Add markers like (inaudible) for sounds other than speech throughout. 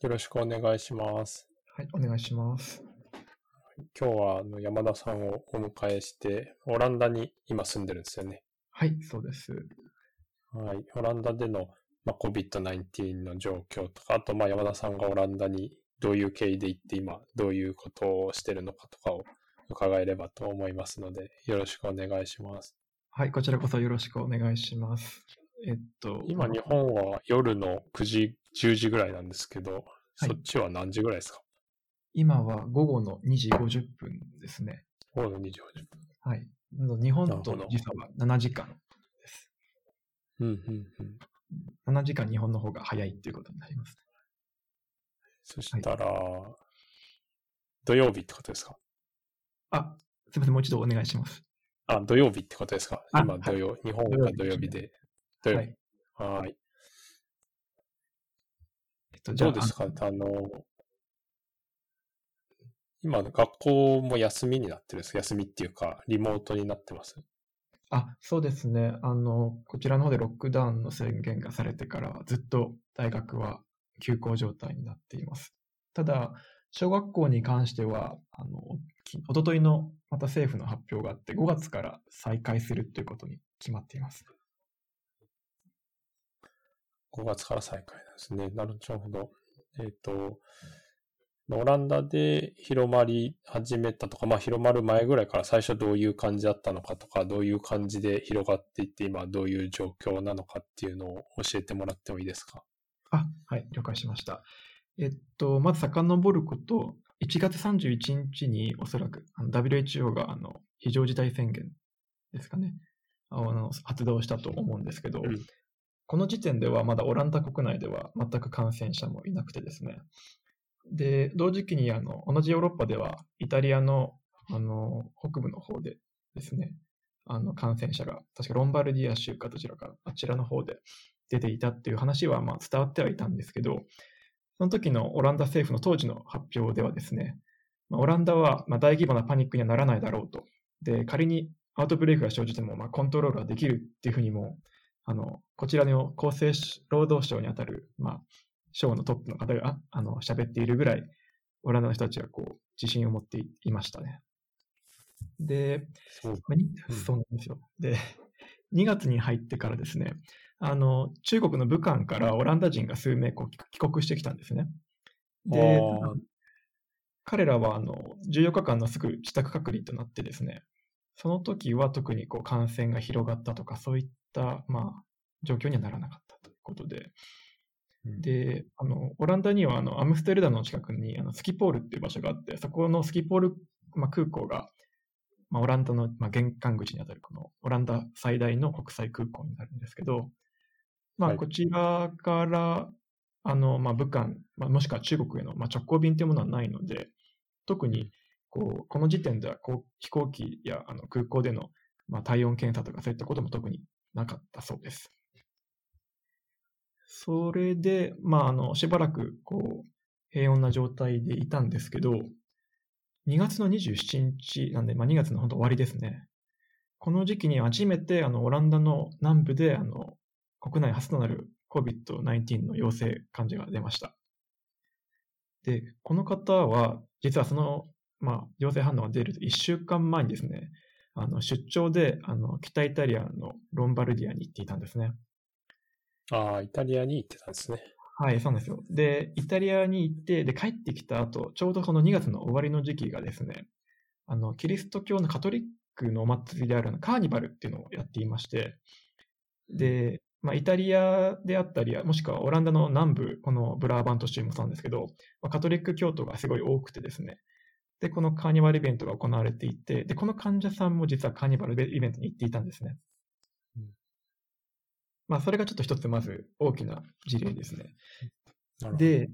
よろしくお願いします。はい、お願いします。今日はあの山田さんをお迎えして、オランダに今住んでるんですよね。はい、そうです。はい。オランダでの、まあ、COVID-19 の状況とか、あとまあ山田さんがオランダにどういう経緯で行って今どういうことをしてるのかとかを伺えればと思いますので、よろしくお願いします。はい、こちらこそよろしくお願いします。えっと、今日本は夜の9時、10時ぐらいなんですけど、はいそっちは何時ぐらいですか？今は午後の2時50分ですね。午後の2時50分。はい。日本と時差は7時間です。うんうんうん。7時間日本の方が早いっていうことになります。そしたら、土曜日ってことですか？あ、すみません、もう一度お願いします。あ、土曜日ってことですか？あ今土曜、日本が土曜日で。土曜日。はい。えっと、どうですか？あの、今、学校も休みになってるんです休みっていうか、リモートになってます。あ、そうですね。あの、こちらの方でロックダウンの宣言がされてから、ずっと大学は休校状態になっています。ただ、小学校に関しては、あの、き一昨日のまた政府の発表があって、5月から再開するということに決まっています。5月から再開なんですね。なるほど。えっ、と、オランダで広まり始めたとか、まあ広まる前ぐらいから最初どういう感じだったのかとか、どういう感じで広がっていって、今どういう状況なのかっていうのを教えてもらってもいいですか？あ、はい、了解しました。えっと、まず遡ること、1月31日におそらく WHO があの非常事態宣言ですかね、あの発動したと思うんですけど、うんこの時点ではまだオランダ国内では全く感染者もいなくてですね、で、同時期にあの同じヨーロッパではイタリアのあの北部の方でですね、あの感染者が確かロンバルディア州かどちらかあちらの方で出ていたっていう話はまあ伝わってはいたんですけど、その時のオランダ政府の当時の発表ではですね、まあ、オランダはまあ大規模なパニックにはならないだろうと。で、仮にアウトブレイクが生じてもまあコントロールはできるっていうふうにも、あの、こちらの厚生労働省にあたる、まあ、省のトップの方が、あの、喋っているぐらい、オランダの人たちはこう、自信を持っていましたね。で、そうまあそうなんですよ。で、2月に入ってからですね、あの、中国の武漢からオランダ人が数名こう帰国してきたんですね。で彼らはあの14日間のすぐ自宅隔離となってですね、その時は特にこう感染が広がったとか、そういった、まあ、状況にはならなかったということで、うん。で、あの、オランダにはあのアムステルダムの近くにあのスキポールっていう場所があって、そこのスキポール、まあ、空港が、まあ、オランダの、まあ、玄関口にあたるこのオランダ最大の国際空港になるんですけど、まあ、はい。こちらから、あの、まあ、武漢、まあ、もしくは中国への、まあ、直行便というものはないので、特に、こう、この時点では、こう、飛行機やあの空港での、まあ、体温検査とかそういったことも特になかったそうです。それで、まあ、あの、しばらく、こう、平穏な状態でいたんですけど、2月の27日なんで、まあ、2月の本当終わりですね。この時期に初めて、あの、オランダの南部で、あの、国内初となる COVID-19 の陽性患者が出ました。で、この方は、実はその、まあ、陽性反応が出る1週間前にですね、あの、出張で、あの、北イタリアのロンバルディアに行っていたんですね。あー、イタリアに行ってたんですね。はい、そうなんですよ。で、イタリアに行って、で、帰ってきた後、ちょうどこの2月の終わりの時期がですね、あの、キリスト教のカトリックのお祭りであるカーニバルっていうのをやっていまして、で、まあ、イタリアであったり、もしくはオランダの南部、このブラーバント州もそうなんですけど、まあ、カトリック教徒がすごい多くてですね、で、このカーニバルイベントが行われていて、で、この患者さんも実はカーニバルイベントに行っていたんですね。うんまあ、それがちょっと一つまず大きな事例ですね。で、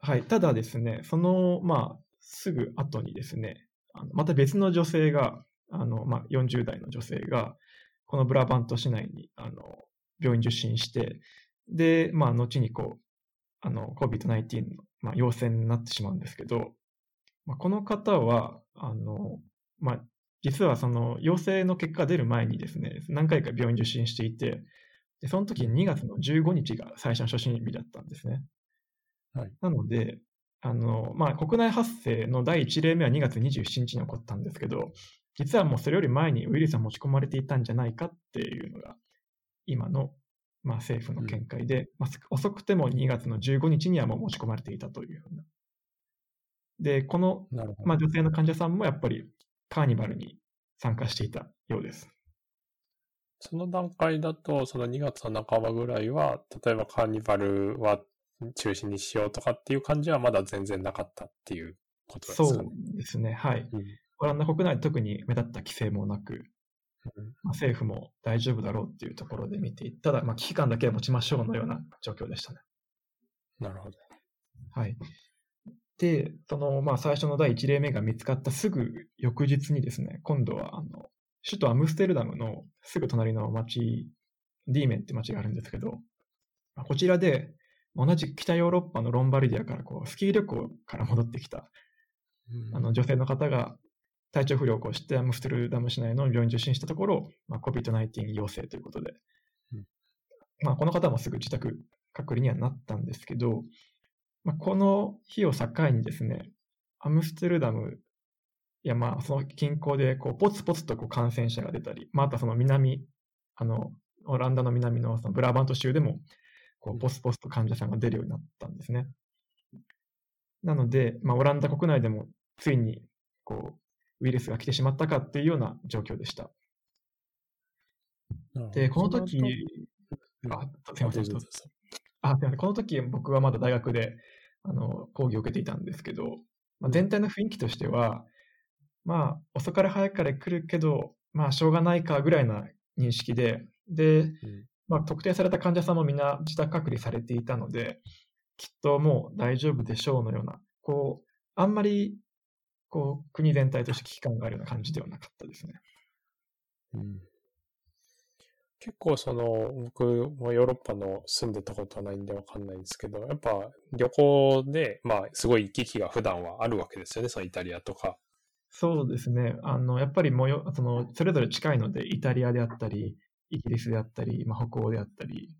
はい、ただですね、その、まあ、すぐ後にですね、あのまた別の女性が、あの、まあ、40代の女性が、このブラバント市内に、あの、病院受診して、で、まあ、後にこう、あの、COVID-19 の、まあ、陽性になってしまうんですけど、まあ、この方は、あの、まあ、実はその陽性の結果が出る前にですね、何回か病院受診していて、でその時2月の15日が最初の初診日だったんですね。はいなので、あの、まあ、国内発生の第1例目は2月27日に起こったんですけど、実はもうそれより前にウイルスは持ち込まれていたんじゃないかっていうのが、今の、まあ、政府の見解で、まあ、遅くても2月の15日にはもう持ち込まれていたという。で、この。まあ、女性の患者さんもやっぱりカーニバルに参加していたようです。その段階だと、その2月の半ばぐらいは、例えばカーニバルは中止にしようとかっていう感じはまだ全然なかったっていうことですかそね。うですね。はい。うんオランダ国内で特に目立った規制もなく、うんまあ、政府も大丈夫だろうっていうところで見ていただ、まあ、危機感だけは持ちましょうのような状況でしたね。なるほど。はい。で、その、まあ、最初の第1例目が見つかったすぐ翌日にですね、今度は、あの、首都アムステルダムのすぐ隣の町、ディーメンって町があるんですけど、まあこちらで、同じ北ヨーロッパのロンバルディアからこう、スキー旅行から戻ってきた、うん。あの、女性の方が体調不良を起こしてアムステルダム市内の病院受診したところ、まあ、COVID-19 陽性ということで、うん。まあ、この方もすぐ自宅隔離にはなったんですけど、まあ、この日を境にですね、アムステルダムやまあその近郊でこうポツポツとこう感染者が出たり、まあ、あとはその南、あのオランダの南のそのブラバント州でもこうポツポツと患者さんが出るようになったんですね。なので、まあ、オランダ国内でもついにこうウイルスが来てしまったかっていうような状況でした。で、この時、うんあ、すいません、どうぞあ、すいません。この時僕はまだ大学であの講義を受けていたんですけど、まあ、全体の雰囲気としては、まあ、遅かれ早かれ来るけど、まあ、しょうがないかぐらいな認識で、で、うんまあ、特定された患者さんもみんな自宅隔離されていたので、きっともう大丈夫でしょうのような、こう、あんまり、こう、国全体として危機感があるような感じではなかったですね。うん結構その、僕もヨーロッパの住んでたことはないんでわかんないんですけど、やっぱ旅行で、まあ、すごい行き来が普段はあるわけですよね、そのイタリアとか。そうですね。あの、やっぱりもよ、その、それぞれ近いので、イタリアであったり、イギリスであったり、まあ、北欧であったり、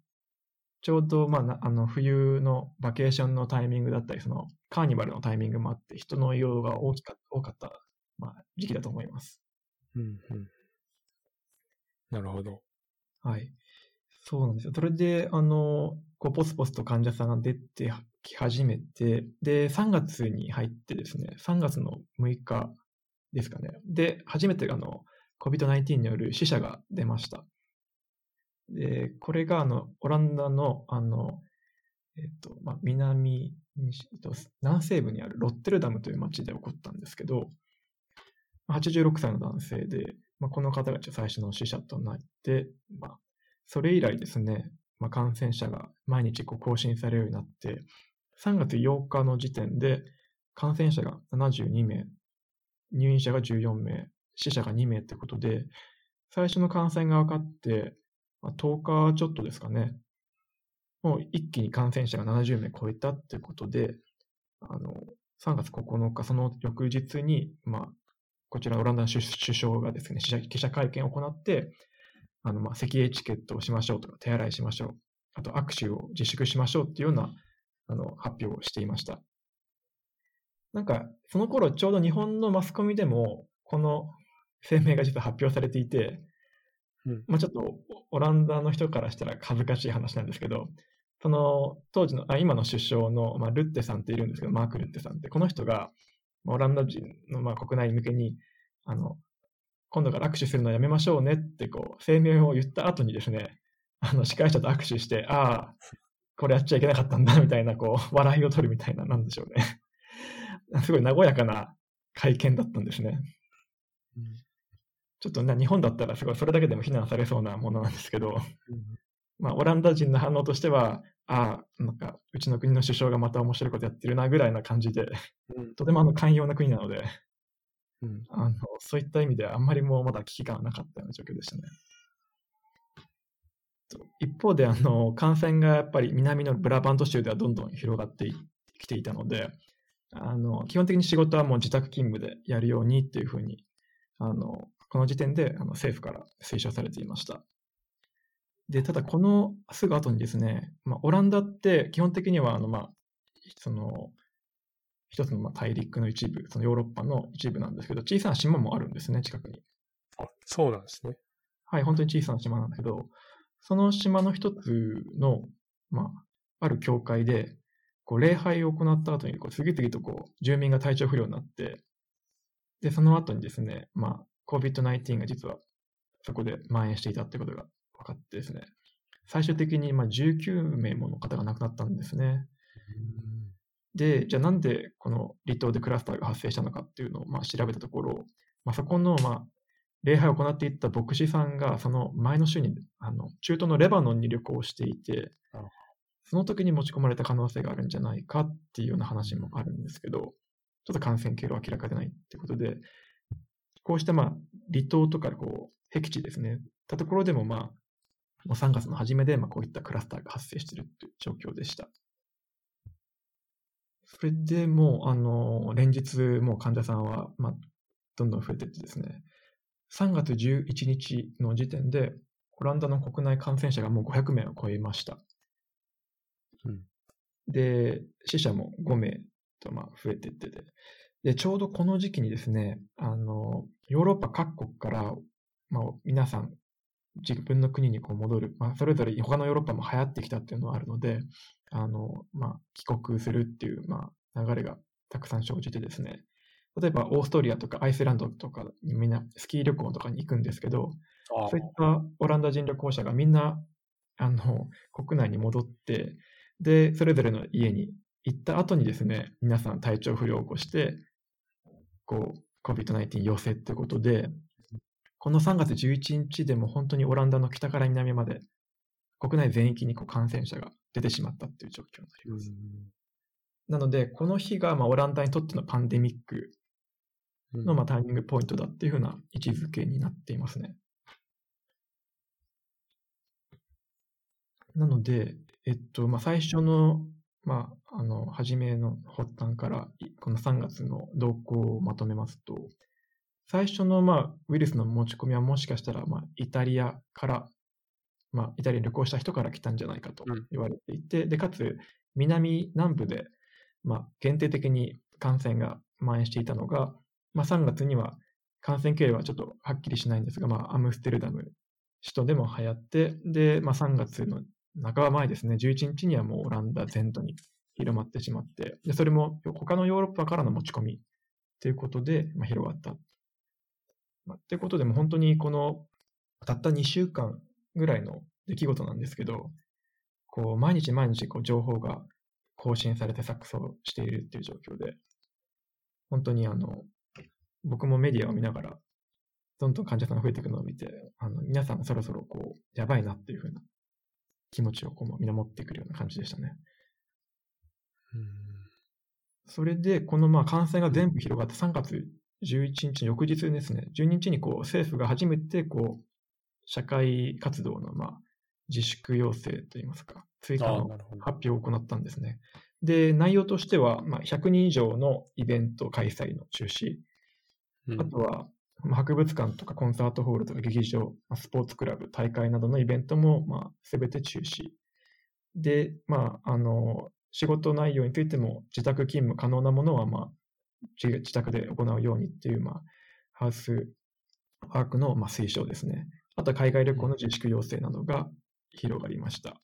ちょうど、まあな、あの、冬のバケーションのタイミングだったり、その、カーニバルのタイミングもあって、人の移動が大きか多かった、まあ、時期だと思います。うんうん。なるほど。はい。そうなんですよ。それで、あの、こう、ポツポツと患者さんが出てき始めて、で、3月に入ってですね、3月の6日ですかね。で、初めてあの、COVID-19 による死者が出ました。で、これがあの、オランダの、あの、えっと、まあ、南に、えっと南西部にあるロッテルダムという町で起こったんですけど、86歳の男性で、まあ、この方が最初の死者となって、まあ、それ以来ですね、まあ、感染者が毎日こう更新されるようになって、3月8日の時点で感染者が72名、入院者が14名、死者が2名ってことで、最初の感染が分かって、まあ、10日ちょっとですかね、もう一気に感染者が70名超えたってことで、あの、3月9日、その翌日に、まあ、こちらオランダの首首相がですね、記者会見を行って、あの、まあ、赤衛チケットをしましょうとか、手洗いしましょう。あと、握手を自粛しましょうっていうような、あの、発表をしていました。なんか、その頃、ちょうど日本のマスコミでも、この声明が実は発表されていて、うんまあちょっと、オランダの人からしたら恥ずかしい話なんですけど、その、当時の、あ今の首相の、まあ、ルッテさんっているんですけど、マーク・ルッテさんって、この人が、まあオランダ人の、まあ、国内向けに、あの、今度から握手するのはやめましょうねって、こう、声明を言った後にですね、あの、司会者と握手して、ああ、これやっちゃいけなかったんだ、みたいな、こう、笑いを取るみたいな、なんでしょうね。(laughs) すごい和やかな会見だったんですね。ちょっとな、日本だったらすごいそれだけでも非難されそうなものなんですけど、まあ、オランダ人の反応としては、ああ、なんか、うちの国の首相がまた面白いことやってるな、ぐらいな感じで、うん (laughs) とてもあの寛容な国なので、うんあのそういった意味ではあんまりもうまだ危機感はなかったような状況でしたね。と一方であの感染がやっぱり南のブラバント州ではどんどん広がってきていたのであの基本的に仕事はもう自宅勤務でやるようにっていうふうにあのこの時点であの政府から推奨されていました。でただこのすぐ後にですね、まあ、オランダって基本的にはあの、まあ、その、一つのまあ大陸の一部、そのヨーロッパの一部なんですけど、小さな島もあるんですね、近くに。あそうなんですね。はい、本当に小さな島なんだけど、その島の一つの、まあ、ある教会で、こう礼拝を行った後にこう次々とこう住民が体調不良になって、で、その後にですね、まあ、COVID-19 が実はそこで蔓延していたってことが分かってですね、最終的にまあ19名もの方が亡くなったんですね。で、じゃあなんでこの離島でクラスターが発生したのかっていうのをまあ調べたところ、まあ、そこのまあ礼拝を行っていった牧師さんがその前の週にあの中東のレバノンに旅行していてあ、その時に持ち込まれた可能性があるんじゃないかっていうような話もあるんですけど、ちょっと感染経路は明らかでないってことで、こうしたまあ離島とかこう僻地ですね、たところでもまあ、もう3月の初めでまあこういったクラスターが発生しているという状況でした。それでもう、あの、連日、もう患者さんは、まあ、どんどん増えていってですね、3月11日の時点で、オランダの国内感染者がもう500名を超えました。うんで、死者も5名とまあ増えていってて、で、ちょうどこの時期にですね、あの、ヨーロッパ各国から、まあ、皆さん、自分の国にこう戻る、まあ、それぞれ他のヨーロッパも流行ってきたっていうのはあるので、あの、まあ、帰国するっていう、まあ、流れがたくさん生じてですね、例えばオーストリアとかアイスランドとかにみんなスキー旅行とかに行くんですけど、あそういったオランダ人旅行者がみんな、あの、国内に戻って、で、それぞれの家に行った後にですね、皆さん体調不良を起こして、こう、COVID-19 陽性ってことで、この3月11日でも本当にオランダの北から南まで、国内全域にこう感染者が出てしまったっていう状況になります。なので、この日がまあオランダにとってのパンデミックうんのまあターニングポイントだっていうふうな位置づけになっていますね。なので、えっと、まあ、最初の、まあ、あの、初めの発端から、いこの3月の動向をまとめますと、最初の、まあ、ウイルスの持ち込みはもしかしたら、まあ、イタリアから、まあ、イタリアに旅行した人から来たんじゃないかとうん言われていて、で、かつ、南南部で、まあ、限定的に感染が蔓延していたのが、まあ、3月には感染経路はちょっとはっきりしないんですが、まあ、アムステルダム首都でも流行って、で、まあ、3月の半ば前ですね、11日にはもうオランダ全土に広まってしまって、でそれも他のヨーロッパからの持ち込みということで、まあ、広がった。まあ、ということで、もう本当にこのたった2週間ぐらいの出来事なんですけど、こう毎日毎日こう情報が更新されて錯綜しているっていう状況で、本当にあの、僕もメディアを見ながら、どんどん患者さんが増えていくのを見て、あの皆さんそろそろこう、やばいなっていうふうな気持ちをこうみんな持ってくるような感じでしたね。それで、このまあ感染が全部広がって3月11日の翌日ですね、12日にこう政府が初めてこう社会活動のまあ自粛要請といいますか、追加の。発表を行ったんですね。で、内容としては、まあ、100人以上のイベント開催の中止、うんあとは、まあ博物館とかコンサートホールとか劇場、まあスポーツクラブ、大会などのイベントも、まあ、すべて中止。で、まあ、あの、仕事内容についても自宅勤務可能なものは、まあ、自自宅で行うようにっていう、まあ、ハウスワークの、まあ、推奨ですね。あとは海外旅行の自粛要請などが広がりました。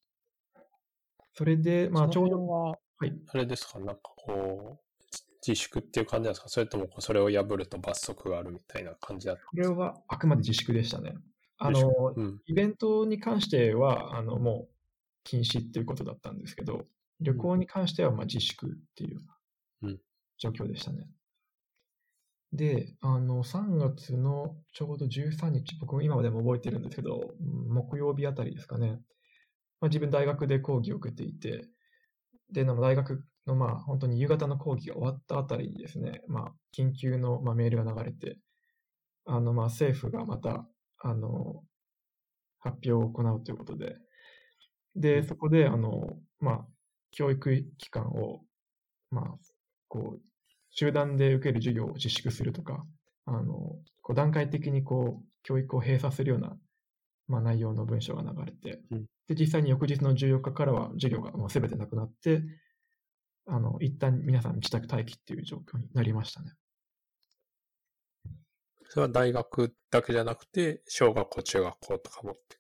それで、まあ、ちそょうど、は、はいあれですか、なんかこう、自粛っていう感じなんですか？それともそれを破ると罰則があるみたいな感じだったこれはあくまで自粛でしたね。あ自の、うん。イベントに関しては、あの、もう禁止っていうことだったんですけど、旅行に関してはまあ自粛っていう状況でしたね。で、あの、3月のちょうど13日、僕も今までも覚えてるんですけど、うん木曜日あたりですかね。まあ、自分大学で講義を受けていて、で、あの大学のまあ本当に夕方の講義が終わったあたりにですね、まあ緊急のまあメールが流れて、あのまあ政府がまた、あの、発表を行うということで、で、そこで、あの、まあ、教育機関を、まあ、こう、集団で受ける授業を自粛するとか、あの、こう段階的にこう、教育を閉鎖するような、まあ、内容の文章が流れて、うんで、実際に翌日の14日からは授業がもう全てなくなって、あの、一旦皆さん自宅待機っていう状況になりましたね。それは大学だけじゃなくて、小学校、中学校とかもって。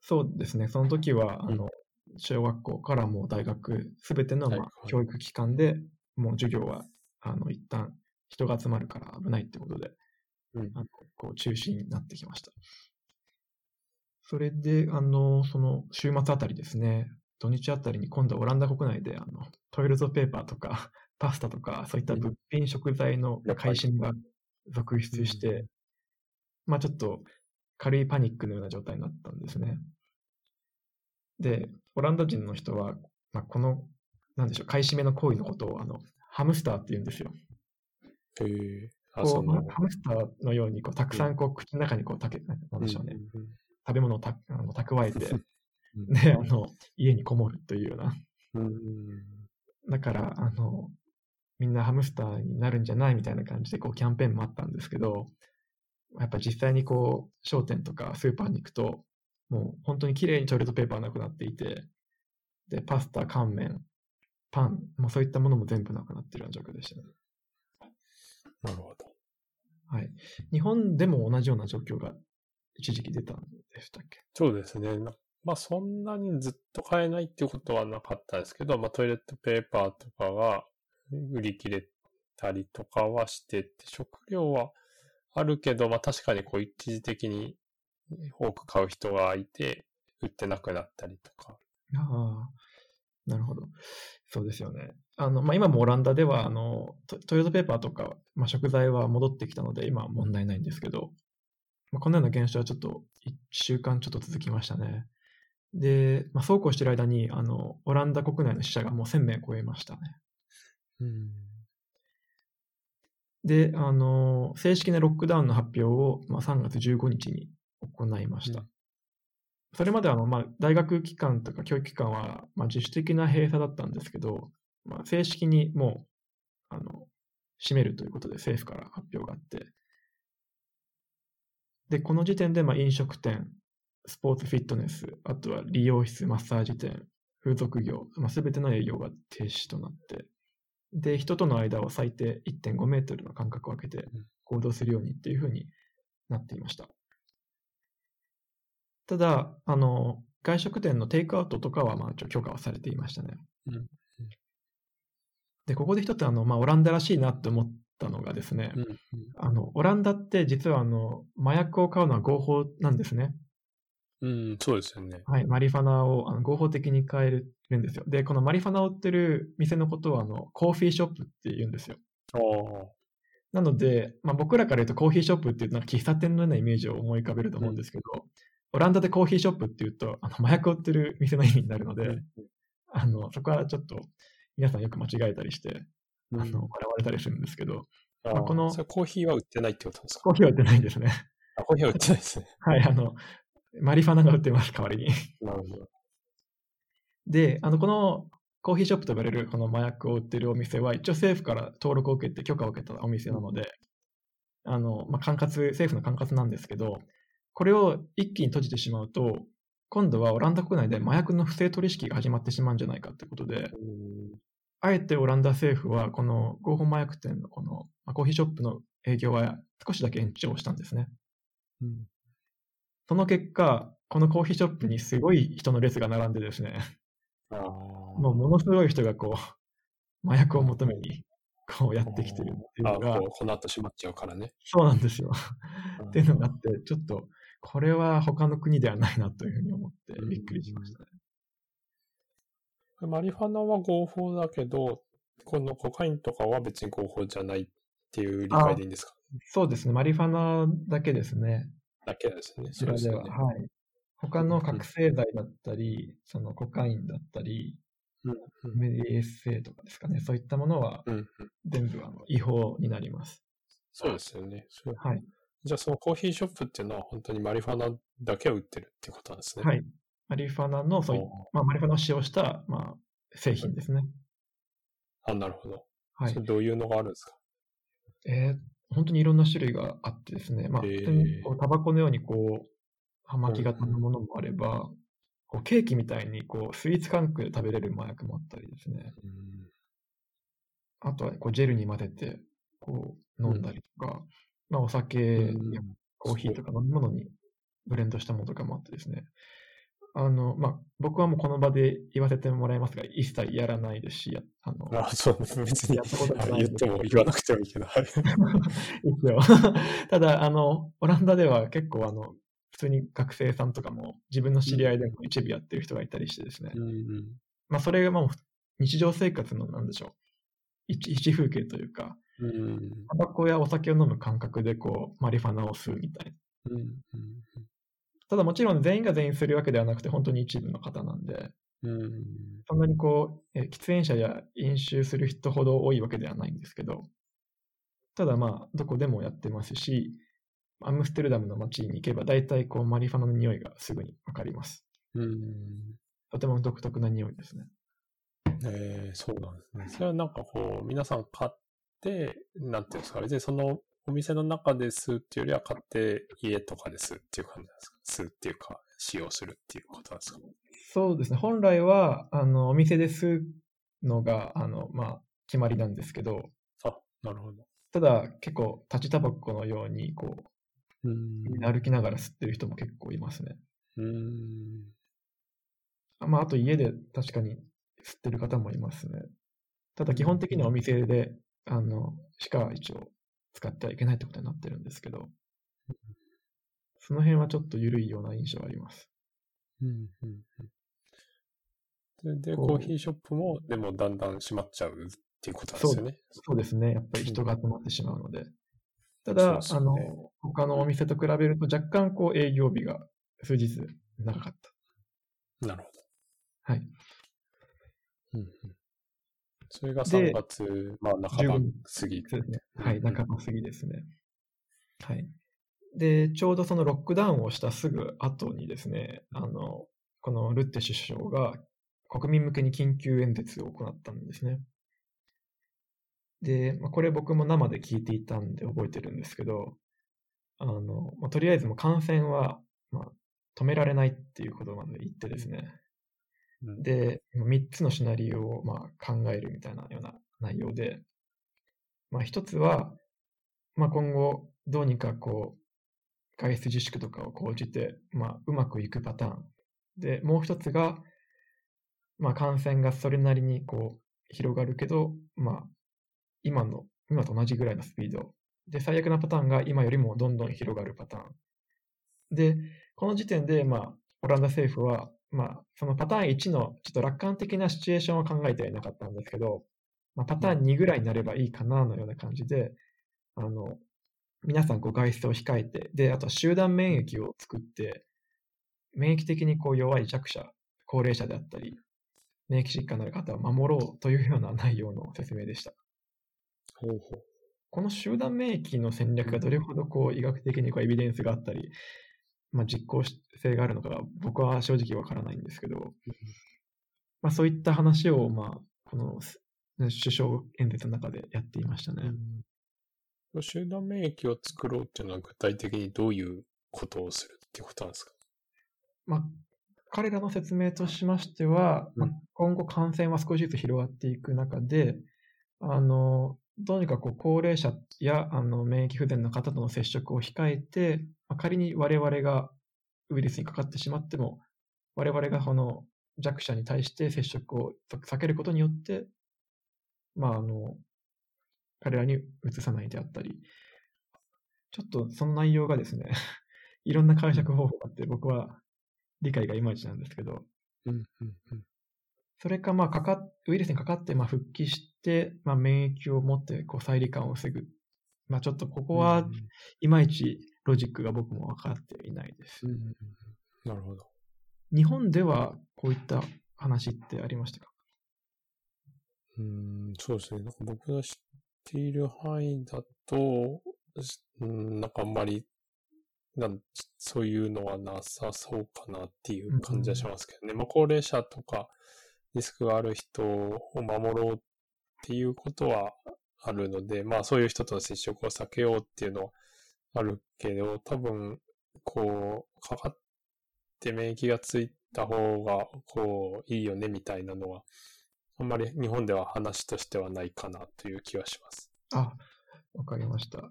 そうですね。その時は、あうんの、小学校からもう大学、すべての、まあ教育機関でもう授業は、あの、一旦人が集まるから危ないってことで、うんあのこう中止になってきました。それで、あの、その週末あたりですね、土日あたりに今度はオランダ国内で、あの、トイレットペーパーとか、(laughs) パスタとか、そういった物品食材のやっぱり買い占めが続出して、うんまあちょっと軽いパニックのような状態になったんですね。で、オランダ人の人は、まあ、この、なんでしょう、買い占めの行為のことを、あの、ハムスターって言うんですよ。へえ。あ、こ、そうの、ハムスターのように、こう、たくさん、こう、口の中に、こう、たけ、なんでしょうね、うんうん食べ物をたあの蓄えて、(laughs) うんで、あの、家にこもるというような。うんうんだから、あの、みんなハムスターになるんじゃないみたいな感じで、こう、キャンペーンもあったんですけど、やっぱ実際にこう、商店とかスーパーに行くと、もう本当に綺麗にトイレットペーパーなくなっていて、で、パスタ、乾麺、パン、もうそういったものも全部なくなっているような状況でしたね。なるほど。はい。日本でも同じような状況が一時期出たんでしたっけ？そうですね。なまあ、そんなにずっと買えないっていうことはなかったですけど、まあ、トイレットペーパーとかが売り切れたりとかはしてて、食料はあるけど、まあ、確かにこう一時的に多く買う人がいて、売ってなくなったりとか。ああ、なるほど。そうですよね。あの、まあ、今もオランダでは、あの、トトイレットペーパーとか、まあ、食材は戻ってきたので、今は問題ないんですけど、まあ、このような現象はちょっと1週間ちょっと続きましたね。で、まあ、そうこうしている間に、あの、オランダ国内の死者がもう1000名超えましたね。うん。で、あの、正式なロックダウンの発表を、まあ、3月15日に行いました。うんそれまであの、まあ、大学機関とか教育機関は、まあ、自主的な閉鎖だったんですけど、まあ、正式にもう、あの、閉めるということで政府から発表があって、で、この時点で、まあ、飲食店、スポーツフィットネス、あとは理容室、マッサージ店、風俗業、まあ、全ての営業が停止となって、で、人との間を最低1.5メートルの間隔を空けて行動するようにっていうふうになっていました。ただ、あの、外食店のテイクアウトとかは、まあ、許可はされていましたね。うんうんで、ここで一つ、あの、まあ、オランダらしいなって思ったのがですね、うん。あの、オランダって実は、あの、麻薬を買うのは合法なんですね。うん、そうですよね。はい、マリファナをあの合法的に買えるんですよ。で、このマリファナを売ってる店のことは、あの、コーヒーショップって言うんですよ。ああ。なので、まあ、僕らから言うとコーヒーショップっていうとなんか喫茶店のようなイメージを思い浮かべると思うんですけど、オランダでコーヒーショップっていうと、あの麻薬を売ってる店の意味になるので、あのそこはちょっと皆さんよく間違えたりして、うんあの笑われたりするんですけど、あまあこのコーヒーは売ってないってことですか？コーヒーは売ってないんですね。あコーヒーは売ってないですね。(laughs) はい、あの、マリファナが売ってます、代わりに。なるほど。で、あの、このコーヒーショップと呼ばれるこの麻薬を売ってるお店は、一応政府から登録を受けて許可を受けたお店なので、あの、まあ、管轄、政府の管轄なんですけど、これを一気に閉じてしまうと、今度はオランダ国内で麻薬の不正取引が始まってしまうんじゃないかということで、うんあえてオランダ政府は、この合法麻薬店のこの、まあコーヒーショップの営業は少しだけ延長したんですね。うんその結果、このコーヒーショップにすごい人の列が並んでですね、ああ。もうものすごい人がこう、麻薬を求めに、こうやってきてるっていうあのがこ、うこの後閉まっちゃうからね。そうなんですよ。うんっていうのがあって、ちょっと、これは他の国ではないなというふうに思ってびっくりしましたね。マリファナは合法だけど、このコカインとかは別に合法じゃないっていう理解でいいんですか？そうですね。マリファナだけですね。だけですね。こちらでは。はい。他の覚醒剤だったり、そのコカインだったり、うんうん MDSA とかですかね。そういったものは全部あの違法になります。そうですよね。はい。じゃあそのコーヒーショップっていうのは本当にマリファナだけを売ってるっていうことなんですね。はい。マリファナの、そういまあ、マリファナを使用した、まあ、製品ですね。あ、なるほど。はいそ。れどういうのがあるんですか？えー本当にいろんな種類があってですね、まあ、へーこうタバコのようにこう、葉巻型のものもあれば、こうケーキみたいにこうスイーツ感覚で食べれる麻薬もあったりですね。うんあとはこうジェルに混ぜてこう飲んだりとか、まあ、お酒やコーヒーとか飲み物にブレンドしたものとかもあってですね、あの、まあ、僕はもうこの場で言わせてもらいますが、一切やらないですし、やあの、あそう別にやったことない言っても言わなくてもいいけど。(laughs) (laughs) ただ、あの、オランダでは結構、あの、普通に学生さんとかも自分の知り合いでも一部やってる人がいたりしてですね。うん。うん、まあ、それがもう日常生活の、なんでしょう、一一風景というか、タバコやお酒を飲む感覚で、こう、マリファナを吸うみたいな。うんうんただもちろん全員が全員するわけではなくて、本当に一部の方なんで、うん、そんなにこう、え喫煙者や飲酒する人ほど多いわけではないんですけど、ただまあ、どこでもやってますし、アムステルダムの街に行けば、大体こう、マリファナの匂いがすぐにわかります。うん、とても独特な匂いですね。えー、そうなんですね。それはなんかこう、皆さん買って、なんていうんですか、別にそのお店の中で吸うっていうよりは買って家とかで吸うっていう感じなんですか？吸うっていうか、使用するっていうことなんですか？そうですね。本来は、あの、お店で吸うのが、あの、まあ、決まりなんですけど、あ、なるほど。ただ、結構、立ちタバコのように、こう、うん歩きながら吸ってる人も結構いますね。うん。まあ、あと家で確かに吸ってる方もいますね。ただ、基本的にはお店で、あの、しか一応使ってはいけないってことになってるんですけど、その辺はちょっと緩いような印象はあります。うんうんうん、で、コーヒーショップも、でもだんだん閉まっちゃうっていうことですよね。そうですね。やっぱり人が集まってしまうので。ただ、ね、あの、他のお店と比べると若干こう営業日が数日長かった。なるほど。はい。うんうんそれが3月、まあ、半ば過ぎ。ですね。はい、半ば過ぎですね。はい。で、ちょうどそのロックダウンをしたすぐ後にですね、あの、このルッテ首相が国民向けに緊急演説を行ったんですね。で、まあ、これ僕も生で聞いていたんで覚えてるんですけど、あの、まあ、とりあえずもう感染は、まあ、止められないっていうことまで言ってですね、で、3つのシナリオをまあ考えるみたいなような内容で、まあ、1つは、まあ、今後どうにかこう外出自粛とかを講じて、まあ、うまくいくパターン。で、もう1つが、まあ、感染がそれなりにこう広がるけど、まあ、今の、今と同じぐらいのスピード。で、最悪なパターンが今よりもどんどん広がるパターン。で、この時点で、まあ、オランダ政府は、まあ、そのパターン1のちょっと楽観的なシチュエーションを考えてはいなかったんですけど、まあ、パターン2ぐらいになればいいかなのような感じで、あの、皆さんこう外出を控えて、で、あと集団免疫を作って、免疫的にこう弱い弱者、高齢者であったり、免疫疾患のある方を守ろうというような内容の説明でした。ほうほうこの集団免疫の戦略がどれほどこう医学的にこうエビデンスがあったり、まあ、実行性があるのか僕は正直わからないんですけど、まあ、そういった話を、まあ、この首相演説の中でやっていましたね。うん、集団免疫を作ろうっていうのは具体的にどういうことをするっていうことなんですか？まあ、彼らの説明としましては、うん、まあ、今後感染は少しずつ広がっていく中で、あの、どうにかこう高齢者やあの免疫不全の方との接触を控えて、まあ、仮に我々がウイルスにかかってしまっても、我々がこの弱者に対して接触を避けることによって、まあ、あの、彼らに移さないであったり、ちょっとその内容がですね (laughs) いろんな解釈方法があって、僕は理解がいまいちなんですけど、うん。うん。うん、それか、まあ、かか、ウイルスにかかって、まあ、復帰して、まあ、免疫を持って、こう、再罹患を防ぐ。まあ、ちょっとここは、いまいちロジックが僕も分かっていないです。うん、なるほど。日本では、こういった話ってありましたか？うん、そうですね。なんか僕が知っている範囲だと、うん、なんかあんまり、なんそういうのはなさそうかなっていう感じはしますけどね。うん、まあ、高齢者とか、リスクがある人を守ろうっていうことはあるので、まあそういう人との接触を避けようっていうのはあるけど、多分、こう、かかって免疫がついた方が、こう、いいよねみたいなのはあんまり日本では話としてはないかなという気はします。あ、わかりました。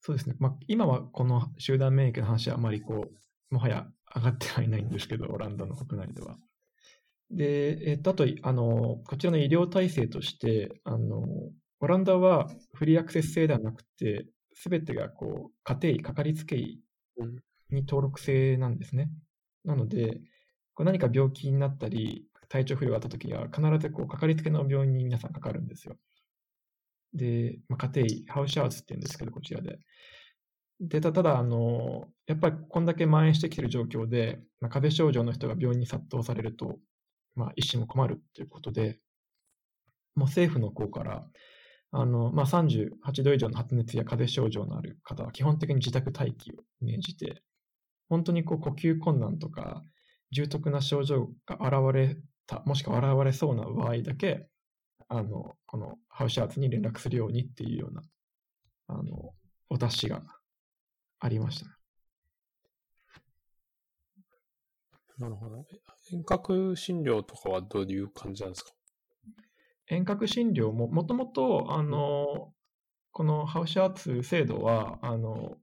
そうですね。まあ、今はこの集団免疫の話はあまりこう、もはや上がってはいないんですけど、オランダの国内では。で、えっと、あと、あの、こちらの医療体制として、あの、オランダはフリーアクセス制ではなくて、すべてがこう、家庭医、かかりつけ医に登録制なんですね。なので、こう何か病気になったり、体調不良があったときは、必ずこう、かかりつけの病院に皆さんかかるんですよ。で、まあ、家庭医、ハウシャワーズって言うんですけど、こちらで。で、ただ、あの、やっぱりこんだけ蔓延してきてる状況で、まあ、風邪症状の人が病院に殺到されると、まあ、一瞬も困るということで、もう政府の方から、あの、まあ、38度以上の発熱や風邪症状のある方は基本的に自宅待機を命じて、本当にこう呼吸困難とか重篤な症状が現れた、もしくは現れそうな場合だけ、あの、このハウスシャーツに連絡するようにっていうような、あの、お達しがありました。なるほど。遠隔診療とかはどういう感じなんですか？遠隔診療も、もともと、あの、このハウスシャーツ制度は、あの、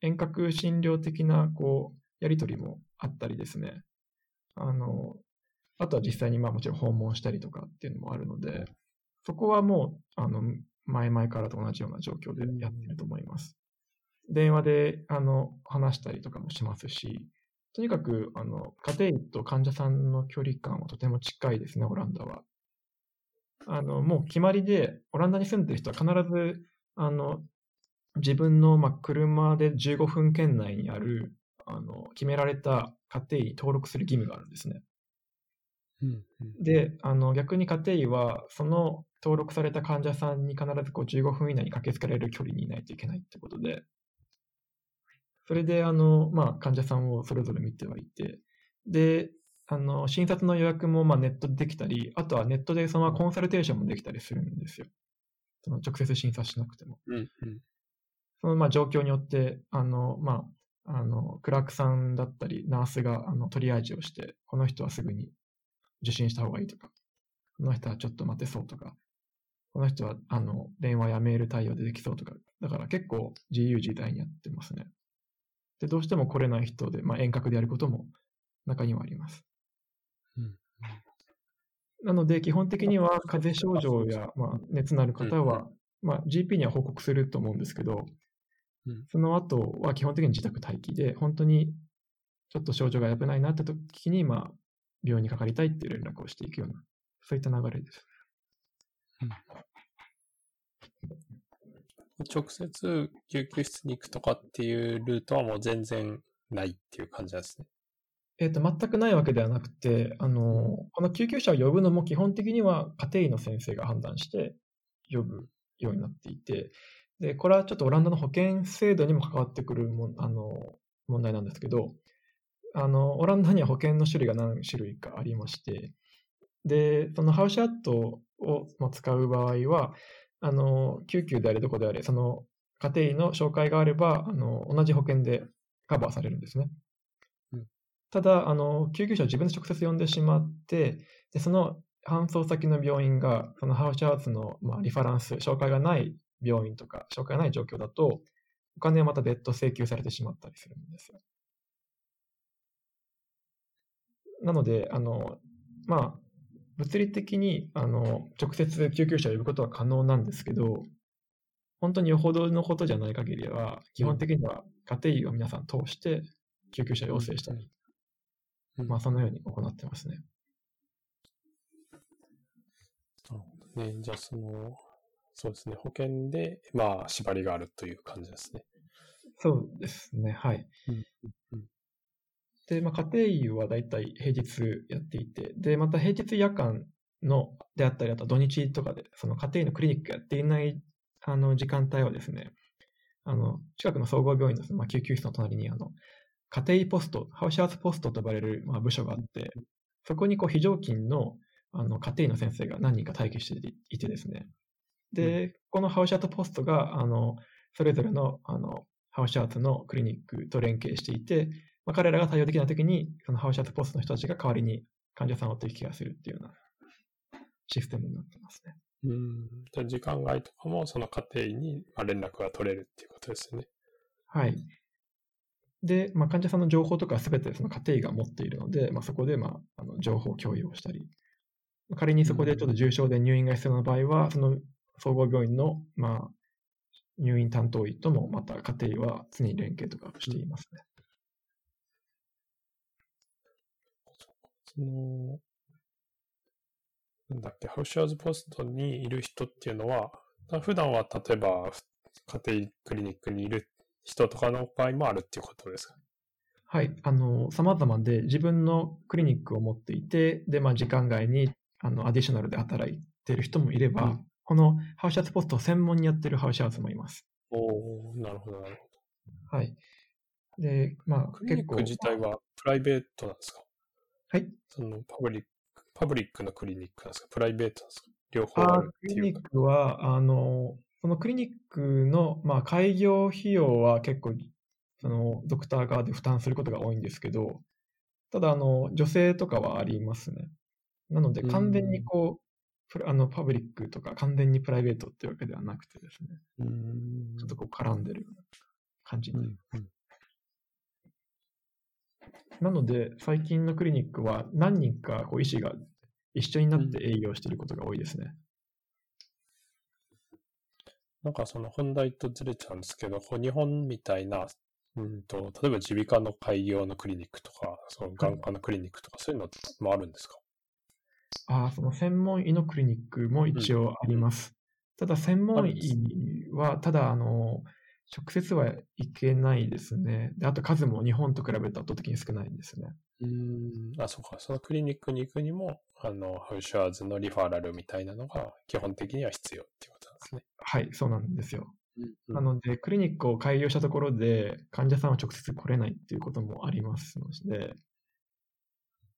遠隔診療的な、こう、やり取りもあったりですね。あの、あとは実際に、まあもちろん訪問したりとかっていうのもあるので、そこはもう、あの、前々からと同じような状況でやってると思います。電話で、あの、話したりとかもしますし、とにかく、あの、家庭医と患者さんの距離感はとても近いですね、オランダは。あの、もう決まりで、オランダに住んでる人は必ず、あの、自分の、まあ、車で15分圏内にある、あの、決められた家庭医に登録する義務があるんですね。うん。で、あの、逆に家庭医は、その登録された患者さんに必ずこう15分以内に駆けつけられる距離にいないといけないってことで、それで、あの、まあ、患者さんをそれぞれ見てはいて、で、あの、診察の予約もまあネットでできたり、あとはネットでそのコンサルテーションもできたりするんですよ。その直接診察しなくても。うん。うん。そのまあ状況によって、あの、まあ、あの、クラークさんだったり、ナースがあのトリアージをして、この人はすぐに受診した方がいいとか、この人はちょっと待てそうとか、この人はあの電話やメール対応でできそうとか、だから結構自由自在にやってますね。で、どうしても来れない人で、まあ、遠隔でやることも中にはあります。うんなので、基本的には風邪症状や、まあ、熱のある方は、まあ、GP には報告すると思うんですけど、うんその後は基本的に自宅待機で、本当にちょっと症状が危ないなって時に、まあ、病院にかかりたいっていう連絡をしていくような、そういった流れです。直接救急室に行くとかっていうルートはもう全然ないっていう感じなんですね。えっ、と、全くないわけではなくて、あの、この救急車を呼ぶのも基本的には家庭医の先生が判断して呼ぶようになっていて、で、これはちょっとオランダの保険制度にも関わってくるもあの問題なんですけど、あの、オランダには保険の種類が何種類かありまして、で、そのハウシャットを使う場合は、あの、救急であれどこであれ、その家庭医の紹介があれば、あの、同じ保険でカバーされるんですね。ただ、あの、救急車を自分で直接呼んでしまって、で、その搬送先の病院が、そのハウスハウスの、まあ、リファランス、紹介がない病院とか、紹介がない状況だと、お金をまた別途請求されてしまったりするんですよ。なので、あの、まあ、物理的に、あの、直接救急車を呼ぶことは可能なんですけど、本当によほどのことじゃない限りは、基本的には家庭医を皆さん通して救急車要請したり、うんまあ、そのように行ってますね。なるほどね。じゃあ、その、そうですね。保険で、まあ、縛りがあるという感じですね。そうですね、はい。うんうんで、まあ、家庭医はだいたい平日やっていて、で、また平日夜間のであったり、あと土日とかで、その家庭医のクリニックやっていないあの時間帯はですね、あの、近くの総合病院の、まあ、救急室の隣に、あの、家庭医ポスト、ハウスハウスポストと呼ばれる、まあ、部署があって、そこにこう非常勤のあの家庭医の先生が何人か待機していてですね、で、このハウスハウスポストが、あの、それぞれの、あの、ハウスハウスのクリニックと連携していて、まあ、彼らが対応できないときに、そのハウスハウスポストの人たちが代わりに患者さんを取りケアするっていうような、システムになってますね。うん。時間外とかもその家庭にまあ連絡が取れるっていうことですね。はい。で、まあ、患者さんの情報とかすべてその家庭医が持っているので、まあ、そこで、まあ、あの情報共有をしたり、仮にそこでちょっと重症で入院が必要な場合は、その総合病院の、まあ、入院担当医ともまた家庭医は常に連携とかしていますね。その、なんだっけ、ハウシャーズポストにいる人っていうのは、普段は例えば家庭クリニックにいる人とかの場合もあるっていうことですか？はい。あの、様々で自分のクリニックを持っていて、で、まあ、時間外に、あの、アディショナルで働いている人もいれば、うんこのハウシャーズポストを専門にやってるハウシャーズもいます。おおなるほど、なるほはい。で、まあど。、クリニッ結構。ク自体はプライベートなんですか？はい。そのパブリック、パブリックのクリニックなんですか？プライベートなんですか？両方ああるクリニッっていうか。クは、あの、そのクリニックの、まあ、開業費用は結構、その、ドクター側で負担することが多いんですけど、ただ、あの、女性とかはありますね。なので、うん完全にこう、プラあの、パブリックとか完全にプライベートっていうわけではなくてですね、うーんちょっとこう絡んでるような感じにうんうんなので、最近のクリニックは何人かこう医師が一緒になって営業していることが多いですね。なんかその本題とずれちゃうんですけど、こう日本みたいな、うんと、例えば耳鼻科の開業のクリニックとか、その眼科のクリニックとか、そういうのもあるんですか？ああ、その専門医のクリニックも一応あります。ただ、専門医は、ただ、あの、直接は行けないですね。で、あと数も日本と比べると圧倒的に少ないんですね。うーん、あ、そうか。そのクリニックに行くにも、あの、ハウシャーズのリファーラルみたいなのが基本的には必要っていうことなんですね。はい、そうなんですよ。うんなので、クリニックを開業したところで、患者さんは直接来れないっていうこともありますので、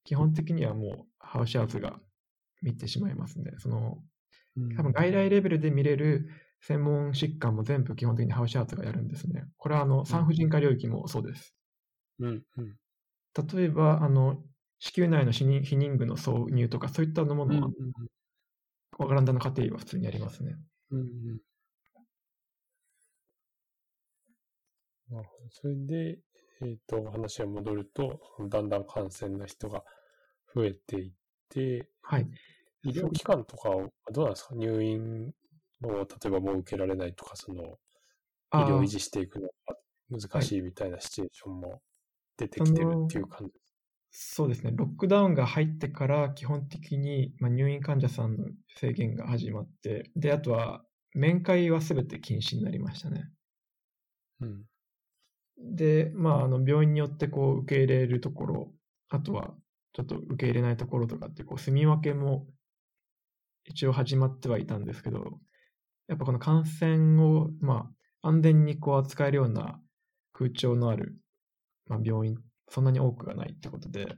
基本的にはもう、ハウシャーズが見てしまいますね。その、多分外来レベルで見れる専門疾患も全部基本的にハウシャーズがやるんですね。これはあの産婦人科領域もそうです。うん、うん。例えば、あの、子宮内の避妊避妊具の挿入とか、そういったもうん、のは、オランダの家庭医は普通にやりますね。うん、うん。なるほど。それで、えっ、と、話が戻ると、だんだん感染の人が増えていって、はい。医療機関とかはどうなんですか？入院を例えばもう受けられないとか、その、医療維持していくのが難しいみたいなシチュエーションも出てきてるっていう感じ。そうですね。ロックダウンが入ってから、基本的に、まあ、入院患者さんの制限が始まって、で、あとは、面会はすべて禁止になりましたね。うん。で、まあ、あの病院によってこう受け入れるところ、あとはちょっと受け入れないところとかってこう住み分けも一応始まってはいたんですけど、やっぱこの感染を、まあ、安全にこう扱えるような空調のある、まあ、病院、そんなに多くがないってことで、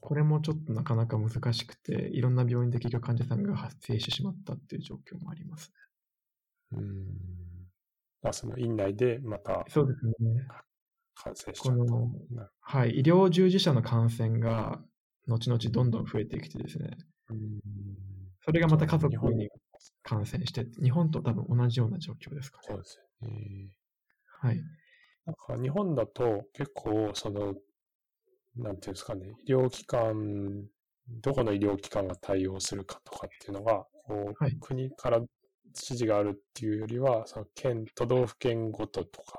これもちょっとなかなか難しくて、いろんな病院で結局患者さんが発生してしまったっていう状況もありますね。うん。あ、その院内でまたそうですね。感染はい、医療従事者の感染が後々どんどん増えてきてですね、うん。それがまた家族に感染して、日本と多分同じような状況ですかね。そうですよね。はい。なんか日本だと結構その、なんていうんですかね、医療機関、どこの医療機関が対応するかとかっていうのが、こうはい国から指示があるっていうよりは、その県、都道府県ごととか、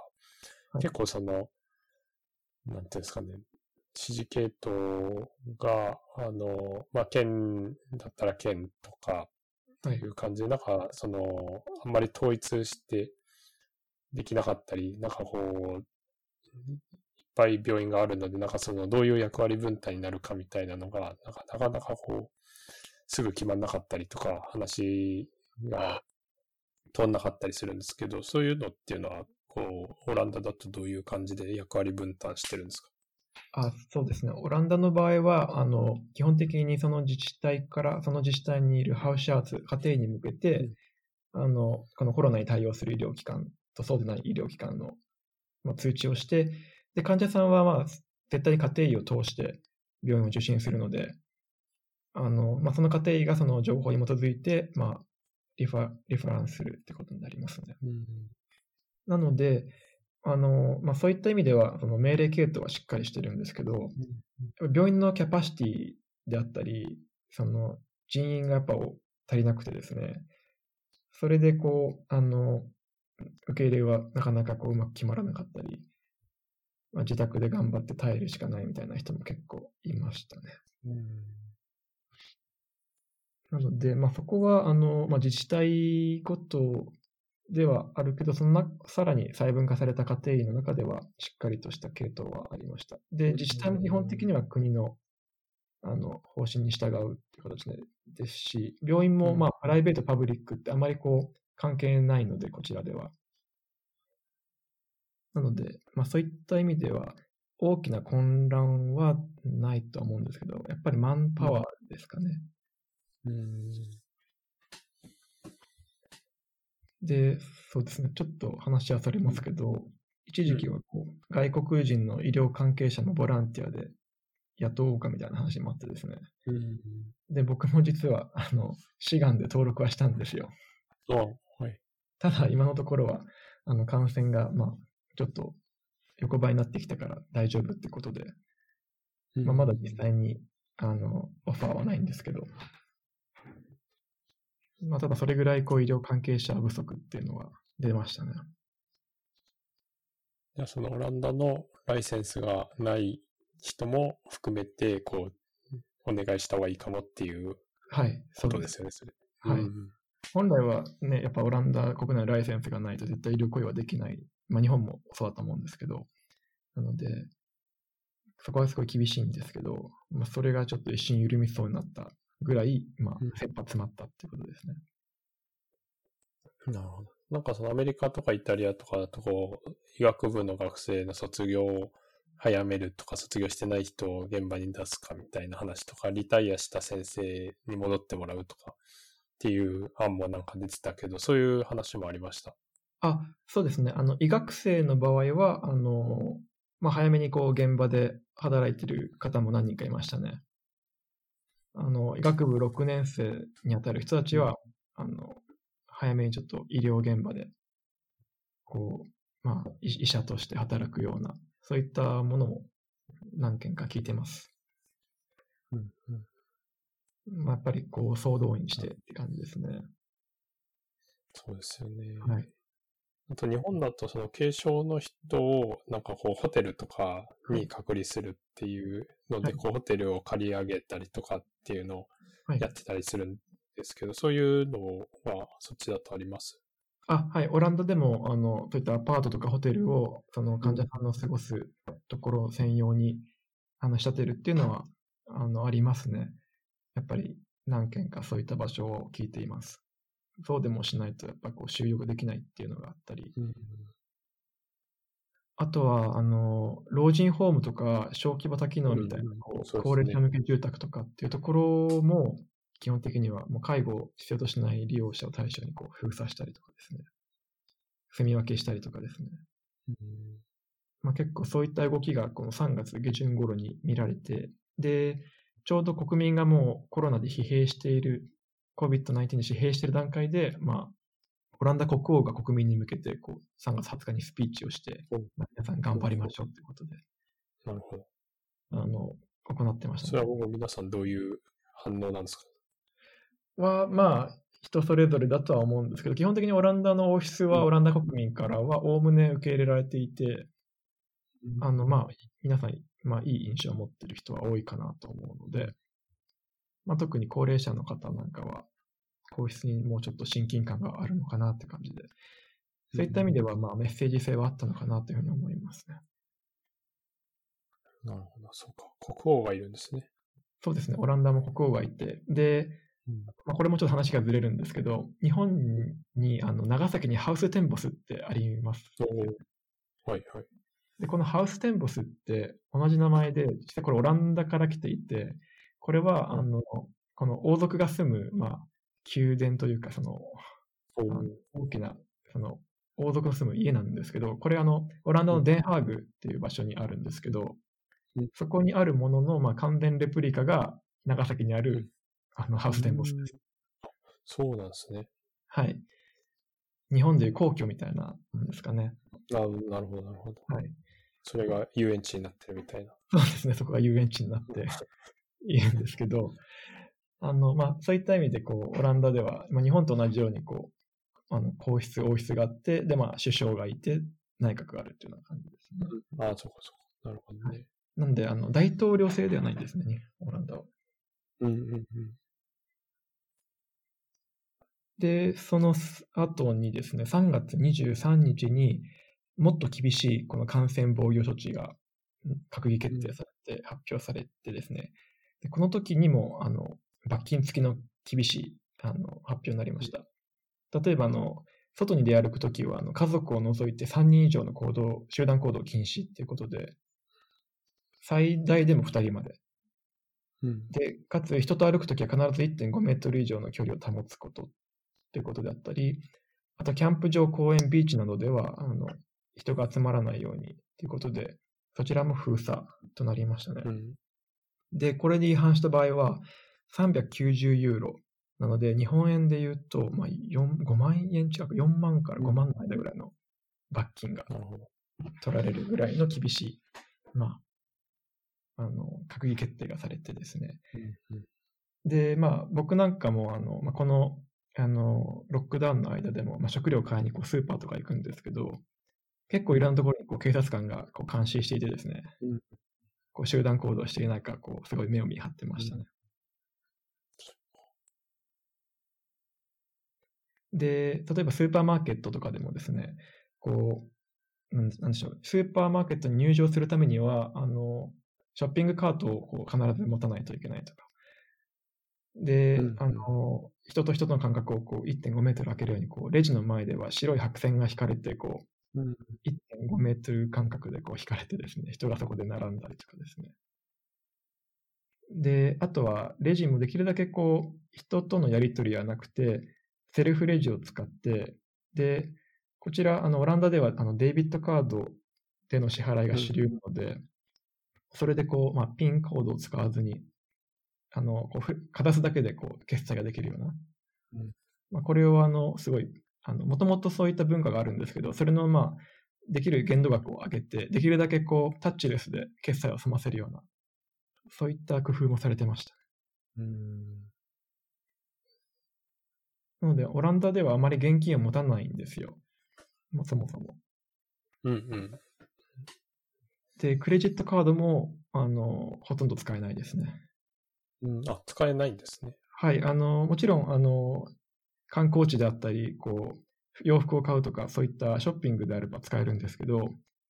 はい結構その、なんていうんですかね、指示系統が、あの、まあ、県だったら県とか、はい。いう感じで、なんか、その、あんまり統一してできなかったり、なんかこう、いっぱい病院があるので、なんかその、どういう役割分担になるかみたいなのが、なんかなかなかこう、すぐ決まんなかったりとか、話が通んなかったりするんですけど、そういうのっていうのは、こう、オランダだとどういう感じで役割分担してるんですか？あそうですね。オランダの場合は、あの、基本的にその自治体から、その自治体にいるハウシャーツ、家庭に向けて、あの、このコロナに対応する医療機関とそうでない医療機関の、まあ、通知をして、で、患者さんは、まあ、絶対に家庭医を通して病院を受診するので、あの、まあ、その過程がその情報に基づいて、まあ、リファ、リファランスするってことになりますね。うん。なので、あの、まあ、そういった意味では、その命令系統はしっかりしてるんですけど、病院のキャパシティであったり、その人員がやっぱ足りなくてですね、それでこう、あの、受け入れはなかなかこううまく決まらなかったり、まあ、自宅で頑張って耐えるしかないみたいな人も結構いましたね。うん。なので、まあ、そこはあの、まあ、自治体ごとではあるけど、そのなさらに細分化された過程の中ではしっかりとした系統はありました。で、自治体も基本的には国のあの方針に従うっていう形でですし、病院も、うんまあ、プライベート、パブリックってあまりこう関係ないので、こちらでは。なので、まあ、そういった意味では、大きな混乱はないとは思うんですけど、やっぱりマンパワーですかね。うん。で、そうですね、ちょっと話はそれますけど、一時期はこう外国人の医療関係者のボランティアで雇おうかみたいな話もあってですね。うん。で、僕も実は、あの、志願で登録はしたんですよ。あ、はい。ただ、今のところは、あの、感染が、まあ、ちょっと横ばいになってきたから大丈夫ってことで、まあ、まだ実際に、あの、オファーはないんですけど、まあ、ただそれぐらい、こう、医療関係者不足っていうのは出ましたね。じゃあそのオランダのライセンスがない人も含めて、こう、お願いした方がいいかもっていうはい。ことですすよね、それ。はいうん本来はね、やっぱオランダ国内のライセンスがないと絶対医療行為はできない。まあ日本もそうだと思うんですけど。なので、そこはすごい厳しいんですけど、まあそれがちょっと一瞬緩みそうになったぐらい、まあうん切羽詰まったっていうことですね。なるほど。なんかそのアメリカとかイタリアとかだとこう、医学部の学生の卒業を早めるとか、卒業してない人を現場に出すかみたいな話とか、リタイアした先生に戻ってもらうとかっていう案もなんか出てたけど、そういう話もありました。あ、そうですね。あの、医学生の場合は、あの、まあ早めにこう現場で働いてる方も何人かいましたね。あの、医学部6年生にあたる人たちは、あの、早めにちょっと医療現場で、こう、まあ、医医者として働くような、そういったものも何件か聞いてます。うんまあ、やっぱりこう、総動員してって感じですね。そうですよね。はい。あと日本だとその軽症の人をなんかこうホテルとかに隔離するっていうので、はいこうホテルを借り上げたりとかっていうのをはいやってたりするんですけど、そういうのはそっちだとあります？あ、はい。オランダでも、あの、そういったアパートとかホテルを、その患者さんの過ごすところ専用に、あの、仕立てるっていうのは、あの、ありますね。やっぱり何件かそういった場所を聞いています。そうでもしないと、やっぱこう、収容ができないっていうのがあったり、あとは、あの、老人ホームとか、小規模多機能みたいなうん、こう高齢者向け住宅とかっていうところも、基本的にはもう介護を必要としない利用者を対象にこう封鎖したりとかですね。住み分けしたりとかですね。まあ、結構そういった動きがこの3月下旬頃に見られて、で、ちょうど国民がもうコロナで疲弊している、COVID-19 に疲弊している段階で、まあ、オランダ国王が国民に向けてこう3月20日にスピーチをして、皆さん頑張りましょうということで、なるほど。あの、行ってました、それはもう皆さんどういう反応なんですか？は、まあ、人それぞれだとは思うんですけど、基本的にオランダの王室はオランダ国民からはおおむね受け入れられていて、あの、まあ、皆さん、まあ、いい印象を持っている人は多いかなと思うので、まあ、特に高齢者の方なんかは、皇室にもうちょっと親近感があるのかなって感じで、そういった意味では、まあ、メッセージ性はあったのかなというふうに思いますね。なるほど、そうか。国王がいるんですね。そうですね、オランダも国王がいて、で、まあ、これもちょっと話がずれるんですけど、日本に、あの、長崎にハウステンボスってあります。はいはい。で、このハウステンボスって同じ名前で、実はこれオランダから来ていて、これは、あの、この王族が住む、まあ、宮殿というか、その、大きな、その、王族の住む家なんですけど、これあの、オランダのデンハーグっていう場所にあるんですけどうん、そこにあるものの、まあ、完全レプリカが長崎にあるあのハウステンボスです。そうなんですね。はい。日本でいう皇居みたいなもんですかね。あなるほど、なるほど。はい。それが遊園地になってるみたいな。そうですね、そこが遊園地になって (laughs) いるんですけど、あの、まあ、そういった意味で、こう、オランダでは、まあ、日本と同じように、こう、あの、皇室、王室があって、で、まあ、首相がいて、内閣があるっていうような感じですね。ああ、そうかそうか。なるほどね。なんで、あの、大統領制ではないんですね、オランダは。うんうんうん。で、その後にですね、3月23日にもっと厳しいこの感染防御措置が閣議決定されて発表されてですね、でこの時にもあの罰金付きの厳しいあの発表になりました。例えばあの、外に出歩くときはあの家族を除いて3人以上の行動、集団行動禁止っていうことで、最大でも2人まで。うん、で、かつ人と歩くときは必ず1.5メートル以上の距離を保つことということであったり、あとキャンプ場、公園、ビーチなどでは、あの、人が集まらないようにということで、そちらも封鎖となりましたね。うん、で、これで違反した場合は、390ユーロ。なので、日本円で言うと、まあ、4 5万円近く、4万から5万の間ぐらいの罰金が取られるぐらいの厳しい、まあ、あの、閣議決定がされてですね。うんうん、で、まあ、僕なんかも、あの、まあ、この、あの、ロックダウンの間でも、まあ、食料買いにこうスーパーとか行くんですけど、結構いろんなところにこう警察官がこう監視していてですね、うん、こう集団行動していないか、こう、すごい目を見張ってましたね。うん、で、例えばスーパーマーケットとかでもですね、こう、なんでしょう、スーパーマーケットに入場するためには、あの、ショッピングカートをこう必ず持たないといけないとか。で、うん、あの、人と人との間隔をこう1.5メートル空けるように、こう、レジの前では白い白線が引かれて、こう、うん、1.5メートル間隔でこう引かれてですね、人がそこで並んだりとかですね。で、あとは、レジもできるだけこう、人とのやり取りはなくて、セルフレジを使って、で、こちら、あの、オランダでは、あの、デイビットカードでの支払いが主流なので、うん、それでこう、まあ、ピンコードを使わずに、あの、こう、かざすだけでこう、決済ができるような。うん、まあ、これをあの、すごい、あの、もともとそういった文化があるんですけど、それのまあ、できる限度額を上げて、できるだけこう、タッチレスで決済を済ませるような、そういった工夫もされてました。うん。なので、オランダではあまり現金を持たないんですよ。まあ、そもそも。うんうん。で、クレジットカードも、あの、ほとんど使えないですね。うん、あ、使えないんですね。はい、あの、もちろん、あの、観光地であったり、こう、洋服を買うとか、そういったショッピングであれば使えるんですけど、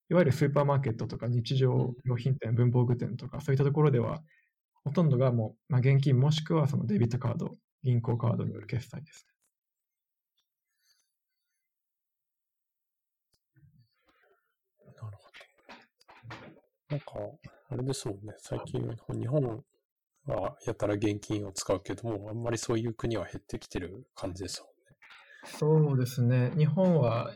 いわゆるスーパーマーケットとか日常用品店、文房具店とか、そういったところでは、ほとんどがもう、まあ、現金もしくはそのデビットカード、銀行カードによる決済です。なるほど。なんか、あれですもんね、最近、日本はやたら現金を使うけども、あんまりそういう国は減ってきてる感じですもんね。そうですね。日本は、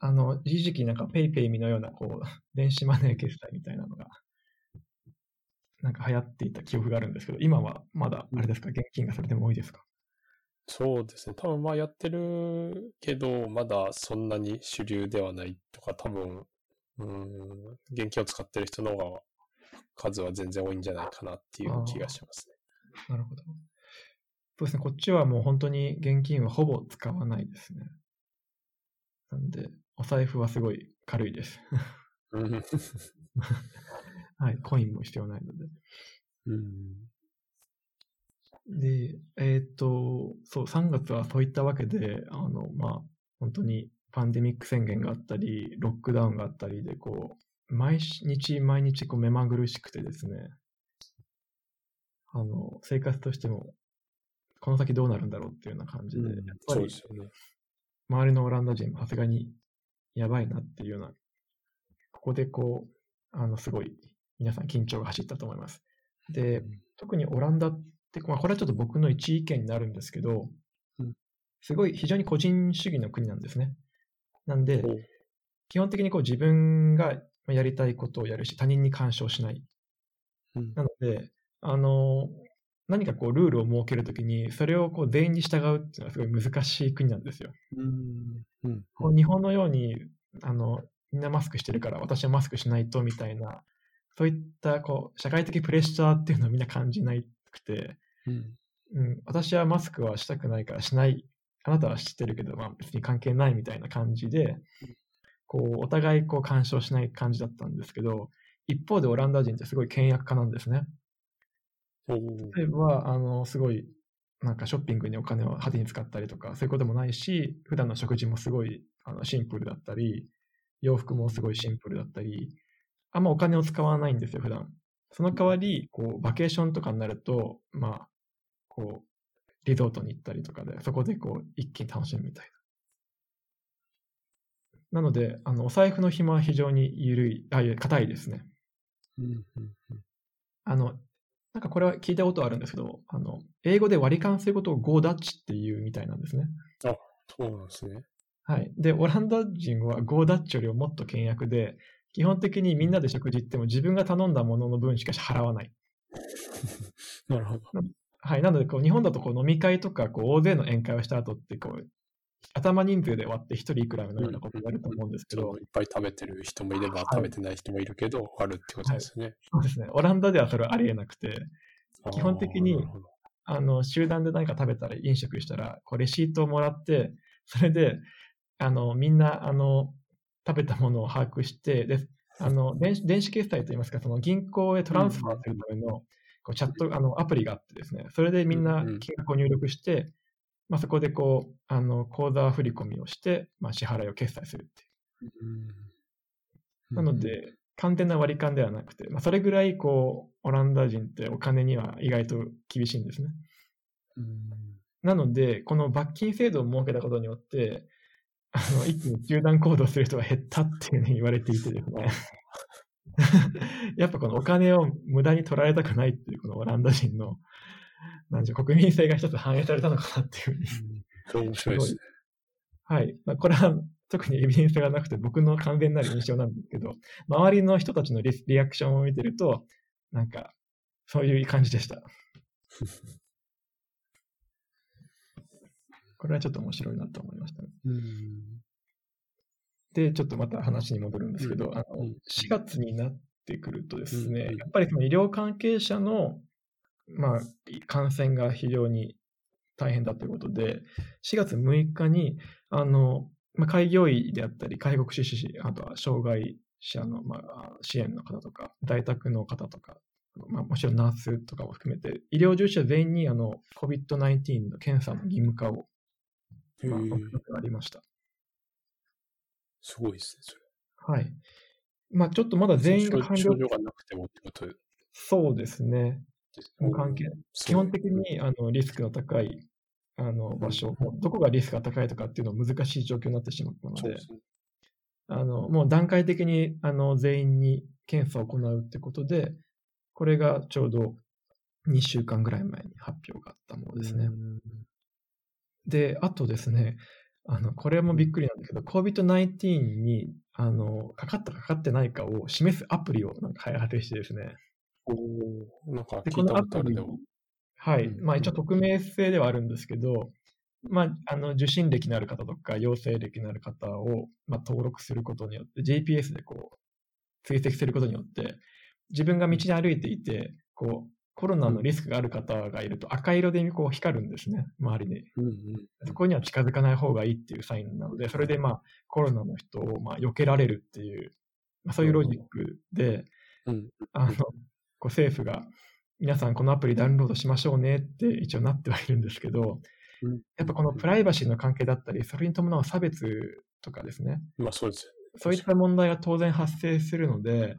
あの、一時期なんか PayPay のような、こう、電子マネー決済みたいなのが、なんか流行っていた記憶があるんですけど、今はまだ、あれですか、現金がそれでも多いですか？そうですね。多分まあやってるけど、まだそんなに主流ではないとか、多分、うん、現金を使ってる人の方が数は全然多いんじゃないかなっていう気がしますね。なるほど。そうですね、こっちはもう本当に現金はほぼ使わないですね。なんで、お財布はすごい軽いです。はい、コインも必要ないので。うん、で、えっ、ー、と、そう、3月はそういったわけで、あの、まあ、本当にパンデミック宣言があったり、ロックダウンがあったりで、こう、毎日毎日こう目まぐるしくてですね、あの、生活としても、この先どうなるんだろうっていうような感じで、うん、やっぱり、ね、周りのオランダ人もさすがにやばいなっていうような、ここでこう、あの、すごい皆さん緊張が走ったと思います。で、うん、特にオランダって、まあ、これはちょっと僕の一意見になるんですけど、うん、すごい非常に個人主義の国なんですね。なんで、基本的にこう自分がやりたいことをやるし、他人に干渉しない。うん、なので、あの、何かこうルールを設けるときに、それをこう全員に従うっていうのはすごい難しい国なんですよ。うん。うん。こう日本のようにあのみんなマスクしてるから私はマスクしないとみたいな、そういったこう社会的プレッシャーっていうのをみんな感じなくて、うん。うん、私はマスクはしたくないからしない、あなたは知ってるけど、まあ、別に関係ないみたいな感じで、こうお互いこう干渉しない感じだったんですけど、一方でオランダ人ってすごい倹約家なんですね。例えば、あの、すごい、なんかショッピングにお金を派手に使ったりとか、そういうこともないし、普段の食事もすごいあのシンプルだったり、洋服もすごいシンプルだったり、あんまお金を使わないんですよ、普段。その代わり、こう、バケーションとかになると、まあ、こう、リゾートに行ったりとかで、そこでこう、一気に楽しむみたいな。なので、あの、お財布の紐は非常に緩い、あ、硬いですね。あの、なんかこれは聞いたことあるんですけど、あの、英語で割り勘することを Go Dutch っていうみたいなんですね。そうなんですね。はい。で、オランダ人は Go Dutch よりももっと倹約で、基本的にみんなで食事行っても自分が頼んだものの分しか払わない。(laughs) なるほど。はい。なので、こう、日本だとこう飲み会とか、こう、大勢の宴会をした後って、こう、頭人数で割って一人いくらのようなことをやると思うんですけど。ちょっと、いっぱい食べてる人もいれば、はい。食べてない人もいるけど、あるってことですね。そうですね。オランダではそれはありえなくて、基本的にあの、集団で何か食べたら、飲食したら、こう、レシートをもらって、それで、あの、みんな、あの、食べたものを把握して、で、あの、電子電子決済といいますか、その銀行へトランスファーするための、こうチャット、あの、アプリがあってですね、それでみんなうんうん。金額を入力して、まあ、そこでこう、あの、口座振り込みをして、まあ、支払いを決済するっていう。うんなの、で、完全な割り勘ではなくて、まあ、それぐらい、こう、オランダ人ってお金には意外と厳しいんですね。うんなので、この罰金制度を設けたことによって、あの一気に集団行動する人が減ったっていうふうに言われていてですね。(laughs) やっぱこのお金を無駄に取られたくないっていうこのオランダ人の、(laughs) なんでしょう、国民性が一つ反映されたのかなっていうふうに。面白いですね。はい。まあ、これは特にエビデンスがなくて僕の完全なる印象なんですけど、周りの人たちのリリアクションを見てると、なんか、そういう感じでした。(laughs) これはちょっと面白いなと思いましたね。うんで、ちょっとまた話に戻るんですけど、うんあのうん4月になってくるとですね、うんうんやっぱりその医療関係者の、まあ、感染が非常に大変だということで、4月6日に、あの、まあ、開業医であったり、介護福祉士、あとは障害者の、まあ、支援の方とか、在宅の方とか、まあ、もちろんナースとかも含めて、医療従事者全員にあの COVID-19 の検査の義務化を、まあ、ありました。すごいですね、それ。はい。まあ、ちょっとまだ全員が完了症状がなくてもってこと？でそうですね。すもう関係。す基本的にあのリスクの高いあの場所、どこがリスクが高いとかっていうのは難しい状況になってしまったので。あのもう段階的にあの全員に検査を行うってことで、これがちょうど2週間ぐらい前に発表があったものですね。うん。で、あとですね、あのこれもびっくりなんだけど、COVID-19 にあのかかったかかってないかを示すアプリをなんか開発してですね、なんかで、聞いたこのアプリことあるでも。、はい。うん。まあ一応匿名性ではあるんですけど、まあ、あの、受診歴のある方とか、陽性歴のある方を、まあ、登録することによって、GPS でこう、追跡することによって、自分が道に歩いていて、こう、コロナのリスクがある方がいると赤色でこう光るんですね、周りに。うんうんそこには近づかない方がいいっていうサインなので、それでまあコロナの人をまあ避けられるっていう、まあ、そういうロジックで、うん。あのこう政府が皆さんこのアプリダウンロードしましょうねって一応なってはいるんですけど、うん。やっぱこのプライバシーの関係だったり、それに伴う差別とかですね、まあそうです。よそういった問題が当然発生するので、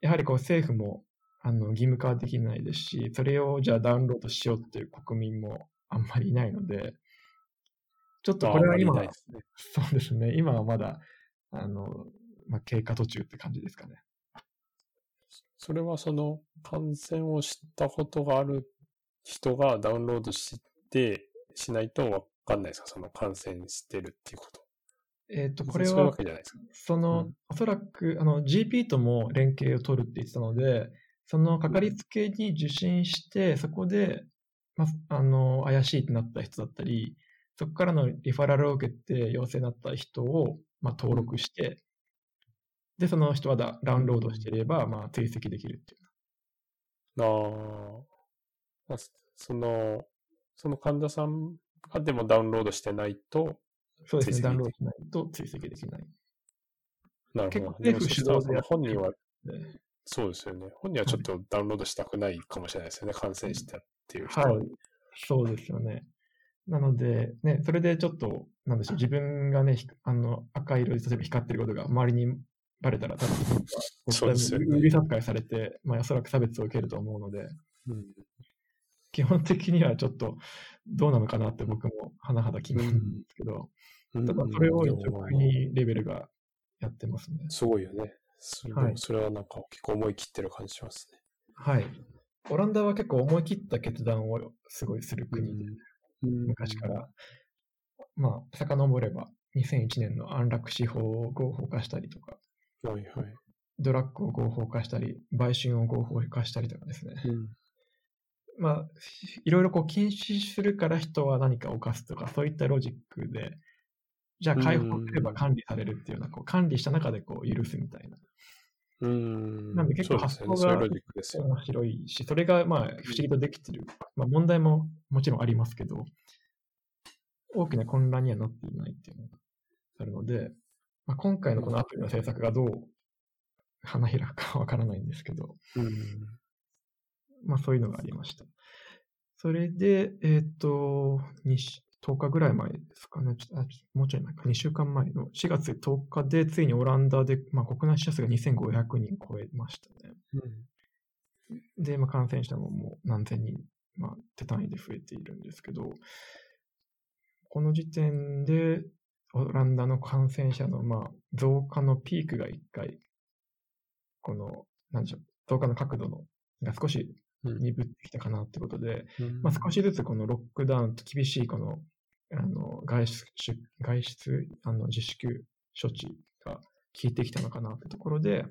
やはりこう政府もあの義務化はできないですし、それをじゃあダウンロードしようっていう国民もあんまりいないので、ちょっとこれは今、ね。そうですね、今はまだあの、まあ、経過途中って感じですかね。それはその感染を知ったことがある人がダウンロードしてしないとわかんないですか？その感染してるっていうこと。えっ、と、これは。その、うんおそらくあの GP とも連携を取るって言ってたので、そのかかりつけに受診して、そこで、まあ、あの、怪しいってなった人だったり、そこからのリファラルを受けて陽性になった人を、まあ、登録して、で、その人はダダウンロードしていれば、まあ、追跡できるっていう。ああ。その、その患者さんがでもダウンロードしてないと、そうですね、ダウンロードしないと追跡できない。なるほど。結構政府主導で本人は、でそうですよね。本人はちょっとダウンロードしたくないかもしれないですよね。感染してっていう人は。はい。そうですよね。なので、ね、それでちょっと、なんでしょう、自分がね、ひあの赤色で例えば光ってることが周りにバレたら、多分そうですよね。されて、まあ、おそらく差別を受けると思うので、うん。基本的にはちょっとどうなのかなって僕も甚だ気になるんですけど、うん。ただそれを一応でも国レベルがやってますね。すごいよね。それ,、はい。それはなんか結構思い切ってる感じしますね。はい。オランダは結構思い切った決断をすごいする国で、うん。昔から、まあ、遡れば2001年の安楽死法を合法化したりとか、はいはい。ドラッグを合法化したり、売春を合法化したりとかですね。うんまあ、いろいろこう禁止するから人は何かを犯すとか、そういったロジックで、じゃあ解放すれば管理されるっていうような、こう管理した中でこう許すみたいな。うん。なんで結構。発想がそういうロジックですよね。面白いし、それがまあ不思議とできてる。まあ問題ももちろんありますけど、大きな混乱にはなっていないっていうのがあるので、まあ、今回のこのアプリの制作がどう花開くかわからないんですけど、うん。まあそういうのがありました。それで、えっ、と、2し10日ぐらい前ですかね、もうちょい前か、2週間前の4月10日で、ついにオランダで、まあ、国内死者数が2500人超えましたね。で、まあ、感染者ももう何千人、まあ、手単位で増えているんですけど、この時点で、オランダの感染者の、まあ、増加のピークが一回、この、なんでしょう、増加の角度の、が少しうん。鈍ってきたかなってことで、うん。まあ、少しずつこのロックダウンと厳しいこの、あの、外出、外出、あの、自粛処置が効いてきたのかなってところで、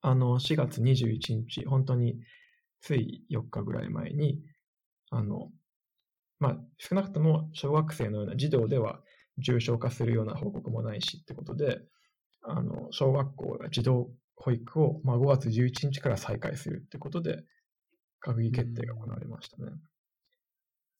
あの、4月21日、本当につい4日ぐらい前に、あの、まあ、少なくとも小学生のような児童では重症化するような報告もないしってことで、あの、小学校や児童保育を、まあ、5月11日から再開するってことで、閣議決定が行われましたね。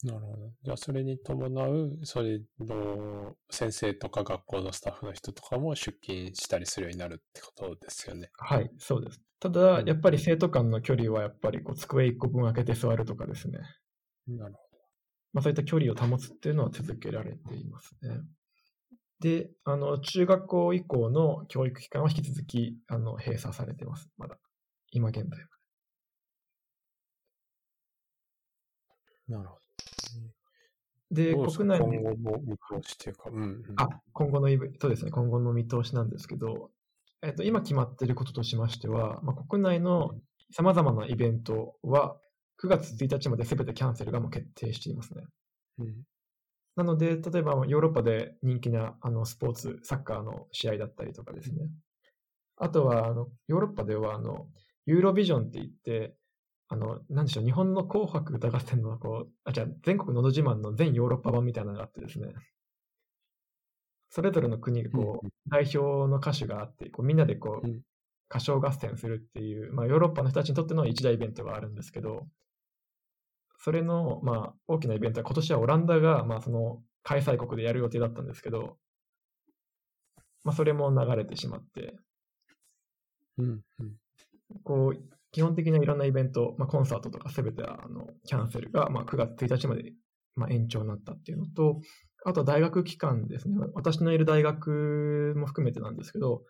なるほど。じゃあ、それに伴う、それの先生とか学校のスタッフの人とかも出勤したりするようになるってことですよね。はい、そうです。ただ、やっぱり生徒間の距離はやっぱりこう机1個分空けて座るとかですね。なるほまあ、そういった距離を保つっていうのは続けられていますね。で、あの、中学校以降の教育機関は引き続き、あの、閉鎖されてます。まだ。今現在。なるほで、ど。で国内で今後の見通しっていうか。うん、うん。あ、今後のイベ、そうですね、今後の見通しなんですけど、えっと、今決まっていることとしましては、まあ、国内の様々なイベントは、9月1日まで全てキャンセルがもう決定していますね。うんなので、例えばヨーロッパで人気なあのスポーツ、サッカーの試合だったりとかですね。あとは、あのヨーロッパではあのユーロビジョンって言って、あの、なんでしょう、日本の紅白歌合戦のこう、あ、じゃあ全国のど自慢の全ヨーロッパ版みたいなのがあってですね。それぞれの国がこう、代表の歌手があって、こうみんなでこううん、歌唱合戦するっていう、まあヨーロッパの人たちにとっての一大イベントがあるんですけど、それの、まあ、大きなイベントは、今年はオランダが、まあ、その、開催国でやる予定だったんですけど、まあ、それも流れてしまって、うん。うん。こう、基本的ないろんなイベント、まあ、コンサートとかすべてあのキャンセルが、まあ、9月1日まで、まあ、延長になったっていうのと、あとは大学機関ですね。私のいる大学も含めてなんですけど、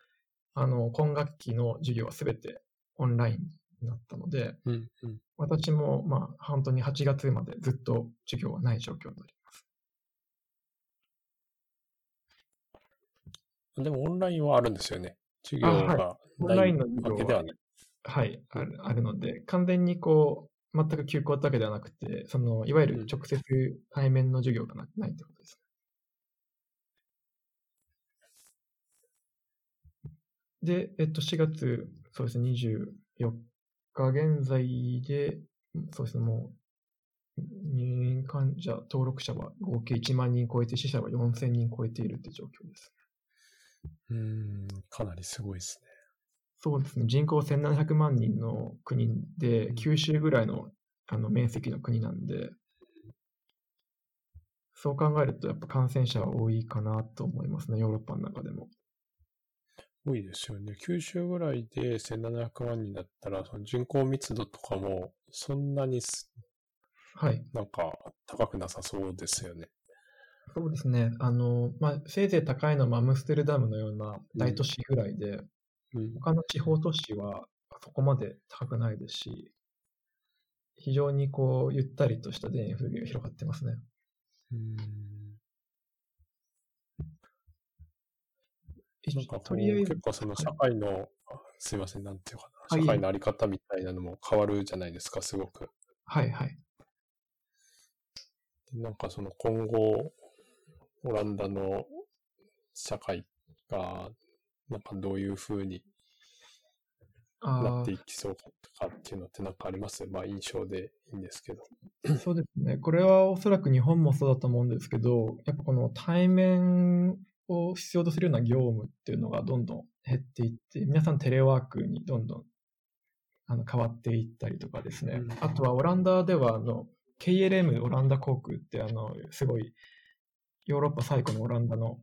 あの、今学期の授業はすべてオンラインになったので、うん。うん。私も、まあ、本当に8月までずっと授業はない状況になります。でも、オンラインはあるんですよね。授業あはいがオいラインの授業はわけではない。はい、あるあるので、完全にこう、全く休校だけではなくて、その、いわゆる直接対面の授業がなないということです。で、えっと、4月、そうですね、24が現在で、そうですね、もう、入院患者、登録者は合計1万人超えて、死者は4000人超えているって状況です。うーん、かなりすごいですね。そうですね、人口1700万人の国で、九州ぐらいのあの面積の国なんで、そう考えると、やっぱ感染者は多いかなと思いますね、ヨーロッパの中でも。多いですよね。九州ぐらいで1700万人だったら、その人口密度とかもそんなにすはい。なんか高くなさそうですよね。そうですね。あの、まあ、せいぜい高いのはアムステルダムのような大都市ぐらいで、うん。他の地方都市はそこまで高くないですし、非常にこう、ゆったりとした田園風景が広がってますね。うんなんかことうりあえず結、構その社会の、あすいません、なんていうかあな、社会のあり方みたいなのも変わるじゃないですか、すごく。はいはい。でなんかその今後、オランダの社会が、なんかどういう風になあっていきそうかっていうのってなんかあります？まあ印象でいいんですけど。あ、そうですね。これはおそらく日本もそうだと思うんですけど、やっぱこの対面を必要とするような業務っていうのがどんどん減っていって、皆さんテレワークにどんどんあの変わっていったりとかですね。うん。あとはオランダではあの KLM オランダ航空ってあのすごいヨーロッパ最古のオランダの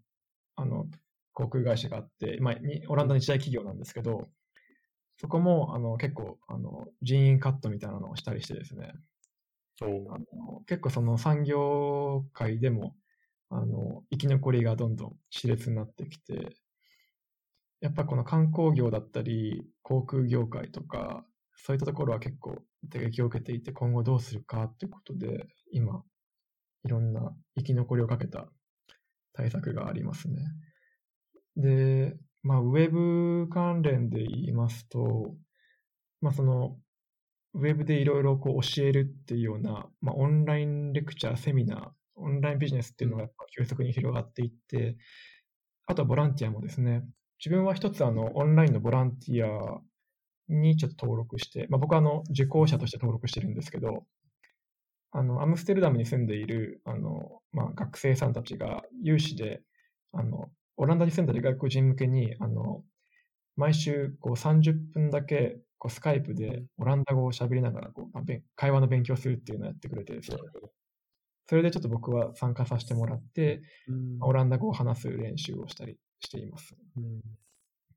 あの航空会社があって、まあ、にオランダの一大企業なんですけど、そこもあの結構あの人員カットみたいなのをしたりしてですね、おあの結構その産業界でもあの生き残りがどんどん熾烈になってきて、やっぱこの観光業だったり、航空業界とか、そういったところは結構打撃を受けていて、今後どうするかっていうことで、今、いろんな生き残りをかけた対策がありますね。で、まあ、ウェブ関連で言いますと、まあ、その、ウェブでいろいろこう教えるっていうような、まあ、オンラインレクチャー、セミナー、オンラインビジネスっていうのがやっぱ急速に広がっていって、あとはボランティアもですね、自分は一つあの、オンラインのボランティアにちょっと登録して、まあ、僕はあの、受講者として登録してるんですけど、あの、アムステルダムに住んでいる、あの、まあ、学生さんたちが有志で、あの、オランダに住んでる外国人向けに、あの、毎週こう30分だけこうスカイプでオランダ語を喋りながらこう会話の勉強するっていうのをやってくれてですね。それでちょっと僕は参加させてもらって、うんオランダ語を話す練習をしたりしています。うん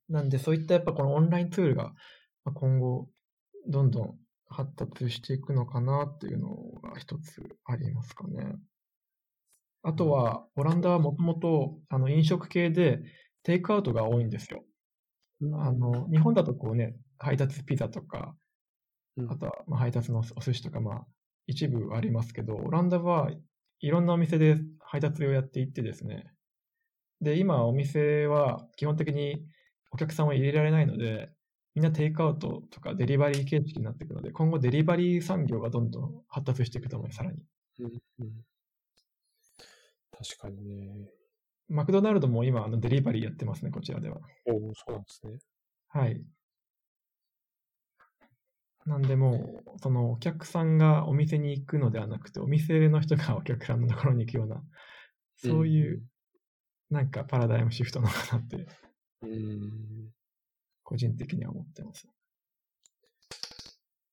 なんでそういったやっぱこのオンラインツールがまあ今後どんどん発達していくのかなっていうのが一つありますかね。あとは、オランダはもともとあの飲食系でテイクアウトが多いんですよ。あの、日本だとこうね、配達ピザとか、うんあとはまあ配達のお寿司とか、まあ、一部ありますけど、オランダはいろんなお店で配達をやっていってですね。で、今お店は基本的にお客さんを入れられないので、みんなテイクアウトとかデリバリー形式になっていくので、今後デリバリー産業がどんどん発達していくと思います、さらに。うんうん確かにね。マクドナルドも今、あのデリバリーやってますね、こちらでは。おお、そうなんですね。はい。なんでもう、そのお客さんがお店に行くのではなくて、お店の人がお客さんのところに行くような、そういう、なんかパラダイムシフトなのかなって。個人的には思ってます。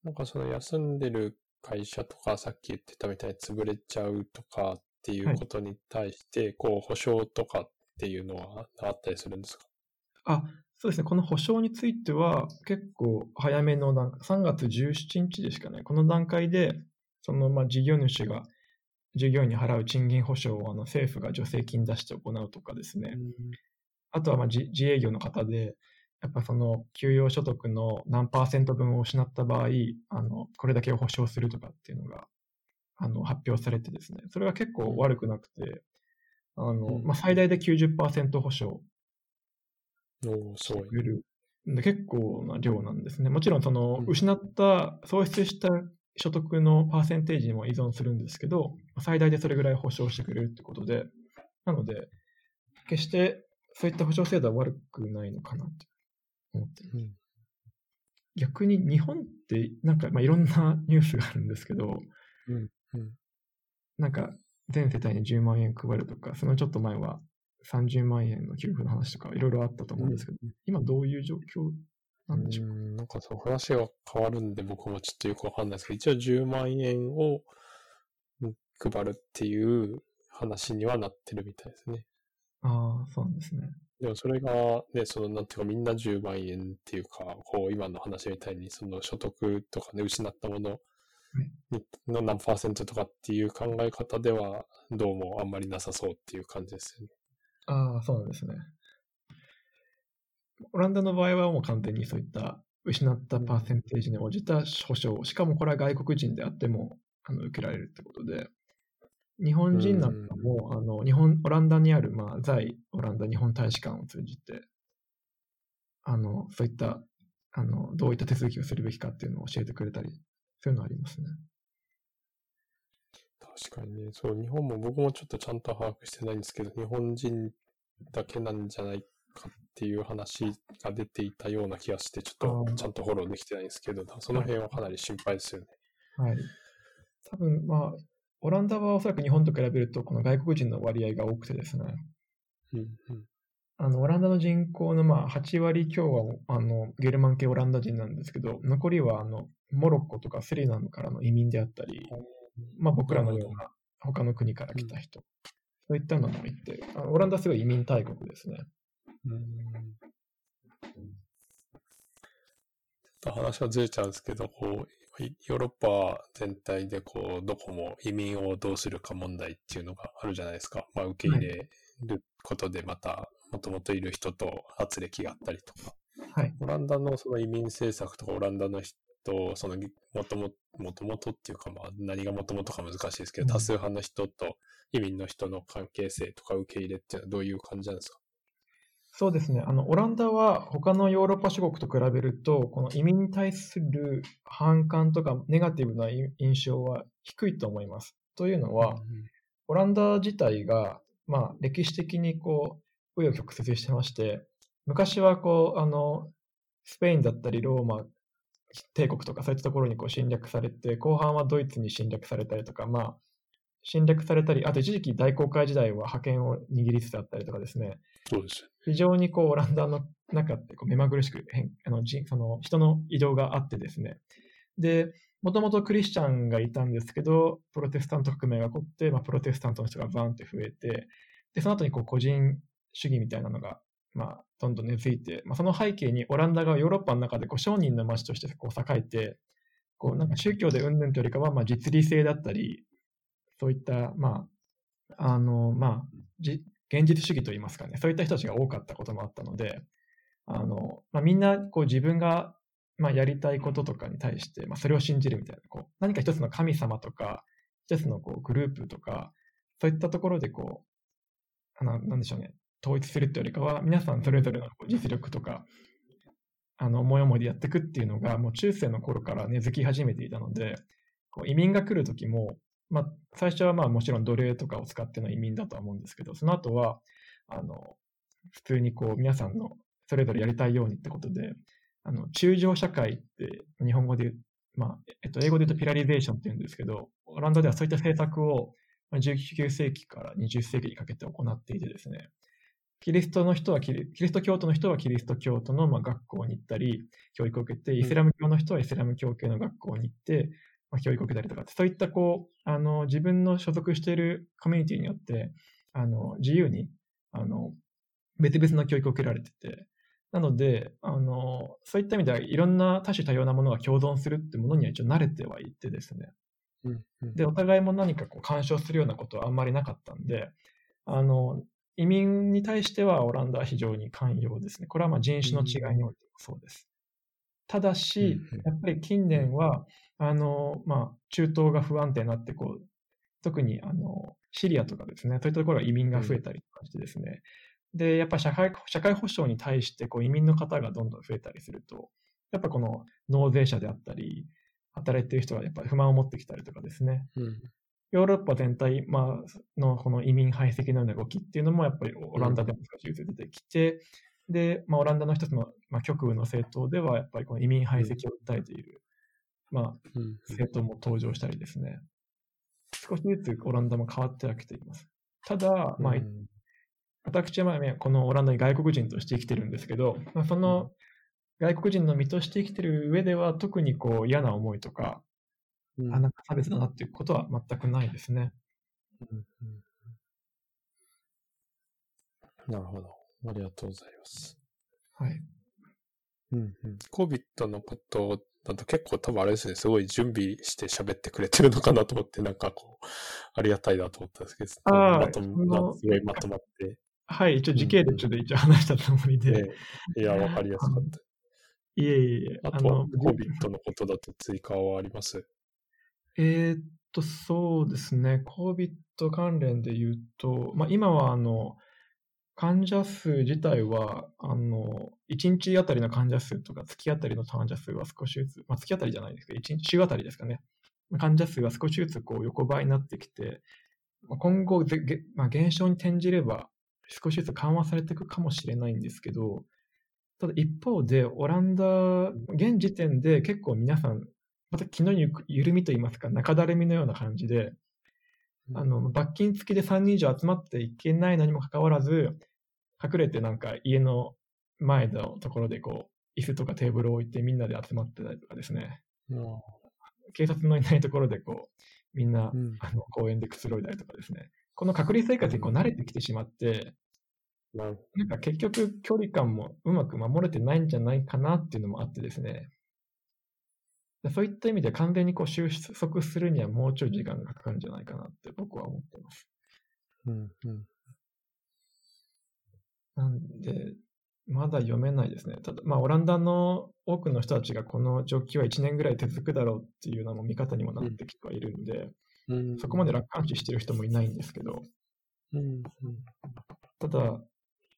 なんかその休んでる会社とか、さっき言ってたみたいに潰れちゃうとかっていうことに対して、こう、保証とかっていうのはあったりするんですか？あ、そうですね。この保証については、結構早めの段階、3月17日ですかね。この段階で、その、まあ、事業主が従業員に払う賃金保証をあの政府が助成金出して行うとかですね。あとはまあ自自営業の方で、やっぱその給与所得の何パーセント分を失った場合、あの、これだけを保証するとかっていうのが、あの、発表されてですね、それが結構悪くなくて、あの、うんまあ、最大で90%保証おお、すごい。結構な量なんですね。もちろんそのうん失った、喪失した所得のパーセンテージにも依存するんですけど、最大でそれぐらい保証してくれるってことで、なので、決してそういった保証制度は悪くないのかなって思っています。うん逆に日本ってなんか、まあ、いろんな (laughs) ニュースがあるんですけど、うん。うん。なんか全世帯に10万円配るとか、そのちょっと前は30万円の給付の話とかいろいろあったと思うんですけど、今どういう状況なんでしょうか？うんなんかそう話が変わるんで僕もちょっとよくわかんないですけど、一応10万円をうん配るっていう話にはなってるみたいですね。ああ、そうなんですね。でもそれがね、そのなんていうかみんな10万円っていうか、こう今の話みたいにその所得とかね、失ったものにの何パーセントとかっていう考え方ではどうもあんまりなさそうっていう感じですよね。ああ、そうなんですね。オランダの場合はもう完全にそういった失ったパーセンテージに応じた保証、しかもこれは外国人であってもあの受けられるってことで、日本人なんかも、あの日本オランダにある、まあ、在オランダ日本大使館を通じて、あのそういったあのどういった手続きをするべきかっていうのを教えてくれたり、そういうのありますね。確かにね、そう、日本も僕もちょっとちゃんと把握してないんですけど、日本人だけなんじゃないかっていう話が出ていたような気がして、ちょっとちゃんとフォローできてないんですけど、その辺はかなり心配ですよね。はい。多分、まあ、オランダはおそらく日本と比べると、この外国人の割合が多くてですね、うんうん。あの、オランダの人口のまあ8割強はあのゲルマン系オランダ人なんですけど、残りはあのモロッコとかスリナムからの移民であったり、まあ僕らのような他の国から来た人、そういったのもいて、あのオランダはすごい移民大国ですね。うんちょっと話はずれちゃうんですけど、こう、ヨーロッパ全体でこう、どこも移民をどうするか問題っていうのがあるじゃないですか。まあ、受け入れることでまた、もともといる人と圧力があったりとか。はい。オランダのその移民政策とか、オランダの人、その、もとも、もともとっていうか、まあ、何がもともとか難しいですけど、うん多数派の人と移民の人の関係性とか受け入れっていうのはどういう感じなんですか？そうですね。あの、オランダは他のヨーロッパ諸国と比べると、この移民に対する反感とかネガティブな印象は低いと思います。というのは、オランダ自体が、まあ、歴史的にこう、紆余曲折してまして、昔はこう、あの、スペインだったりローマ帝国とかそういったところにこう侵略されて、後半はドイツに侵略されたりとか、まあ、侵略されたり、あと一時期大航海時代は覇権を握りつつあったりとかですね、そうですよ非常にこうオランダの中ってこう目まぐるしく変あの人その人の移動があってですね。で、もともとクリスチャンがいたんですけど、プロテスタント革命が起こって、まあ、プロテスタントの人がバーンって増えて、で、その後にこう個人主義みたいなのが、まあ、どんどん根付いて、まあ、その背景にオランダがヨーロッパの中でこう商人の街としてこう栄えて、こうなんか宗教でうんぬんというよりかは、まあ、実利性だったり、そういった、まあ、あの、まあ、じ現実主義といいますかね、そういった人たちが多かったこともあったので、あのまあ、みんなこう自分が、まあ、やりたいこととかに対して、まあ、それを信じるみたいな、こう何か一つの神様とか、一つのこうグループとか、そういったところでこう、あのなんでしょうね、統一するっていうよりかは、皆さんそれぞれの実力とか、あの思い思いでやっていくっていうのが、もう中世の頃から根付き始めていたので、こう移民が来るときも、まあ、最初はまあもちろん奴隷とかを使っての移民だとは思うんですけど、その後は、あの、普通にこう皆さんのそれぞれやりたいようにってことで、あの、中上社会って日本語で言う、まあ、えっと、英語で言うとピラリゼーションって言うんですけど、オランダではそういった政策を19世紀から20世紀にかけて行っていてですね、キリストの人はキリ、スト教徒の人はキリスト教徒のまあ学校に行ったり、教育を受けて、イスラム教の人はイスラム教系の学校に行って、まあ、教育を受けたりとか、そういったこう、あの、自分の所属しているコミュニティによって、あの、自由に、あの、別々の教育を受けられてて、なので、あの、そういった意味ではいろんな多種多様なものが共存するってものには一応慣れてはいてですね。で、お互いも何かこう干渉するようなことはあんまりなかったんで、あの、移民に対してはオランダは非常に寛容ですね。これはまあ人種の違いにおいてもそうです。ただしやっぱり近年は、あの、まあ、中東が不安定になって、こう、特にあの、シリアとかですね、そういったところは移民が増えたりとかしてですね、で、やっぱり社会、社会保障に対してこう移民の方がどんどん増えたりすると、やっぱこの納税者であったり、働いている人がやっぱり不満を持ってきたりとかですね、うんヨーロッパ全体、まあ、のこの移民排斥のような動きっていうのもやっぱりオランダでも少し出てきて、で、まあ、オランダの一つの、まあ、極右の政党では、やっぱりこの移民排斥を訴えている、まあ、うん。政党も登場したりですね、少しずつオランダも変わってはきています。ただ、まあ、うん。私はまあこのオランダに外国人として生きてるんですけど、まあ、その外国人の身として生きてる上では、特にこう嫌な思いとか、うんあ、なんか差別だなっていうことは全くないですね。うんうんなるほど。ありがとうございます。はい。うんうん。COVID のことだと結構多分あれですね、すごい準備して喋ってくれてるのかなと思って、なんかこう、(laughs) ありがたいなと思ったんですけど、あーまとそまのすごいまとまって、はい、一応時系列で一応話したつもりで、ね、いや、(laughs) わかりやすかった。いえいえ、あとはの、COVID のことだと追加はあります。えーっと、そうですね、COVID 関連で言うと、まあ、今はあの患者数自体は、あの1日あたりの患者数とか、月あたりの患者数は少しずつ、まあ、月あたりじゃないですけど、1日、週あたりですかね、患者数が少しずつこう横ばいになってきて、まあ今後ぜ、まあ、減少に転じれば、少しずつ緩和されていくかもしれないんですけど、ただ一方で、オランダ、現時点で結構皆さん、また気のゆ緩みといいますか、中だるみのような感じで、あの罰金付きで3人以上集まっていけないのにもかかわらず、隠れてなんか家の前のところでこう、椅子とかテーブルを置いてみんなで集まってたりとかですね、うん。警察のいないところでこう、みんなうん。あの公園でくつろいだりとかですね、この隔離生活にこう慣れてきてしまって、なんか結局距離感もうまく守れてないんじゃないかなっていうのもあってですね、でそういった意味で完全にこう収束するにはもうちょい時間がかかるんじゃないかなって僕は思っています。うんうんなんで、まだ読めないですね。ただ、まあ、オランダの多くの人たちがこの状況は1年ぐらい続くだろうっていうのも見方にもなってきてはいるんで、うんそこまで楽観視してる人もいないんですけど、うんうんただ、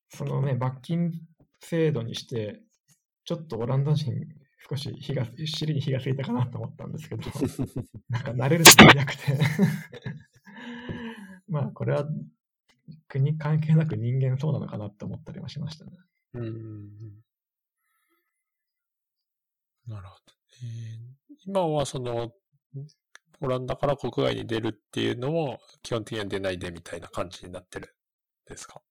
そのね、罰金制度にして、ちょっとオランダ人、少し火が、尻に火がついたかなと思ったんですけど、(laughs) なんか慣れるのが早くて。(laughs) まあ、これは国関係なく人間そうなのかなって思ったりはしましたね。うんなるほど、えー今はその、オランダから国外に出るっていうのも基本的には出ないでみたいな感じになってるんですか？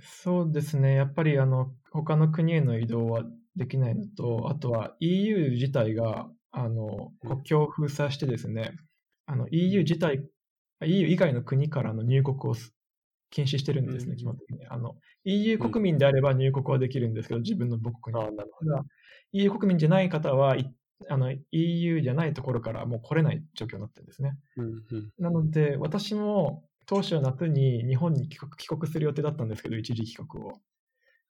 そうですね。やっぱりあの他の国への移動はできないのと、あとは EU 自体があのうん国境を封鎖してですね、あの EU 自体、EU 以外の国からの入国をす禁止してるんですね、うん基本的に。あの EU 国民であれば入国はできるんですけど、自分の母国に。ああ、なる EU 国民じゃない方はいあの EU じゃないところからもう来れない状況になってるんですね。ど。うんうんなので、私も当初夏に日本に帰国する予定だったんですけど、一時帰国を。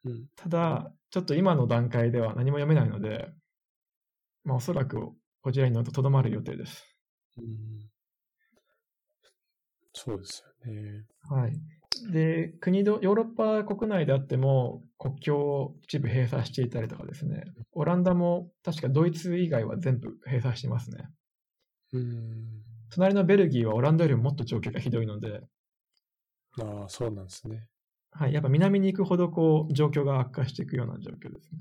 うんただ、ちょっと今の段階では何も読めないので、まあ、おそらくこちらにとどまる予定です。うんそうですよね。はい。で、国ど、ヨーロッパ国内であっても、国境を一部閉鎖していたりとかですね、オランダも確かドイツ以外は全部閉鎖してますね。うん。隣のベルギーはオランダよりももっと状況がひどいので、ああ、そうなんですね。はい、やっぱ南に行くほどこう状況が悪化していくような状況ですね。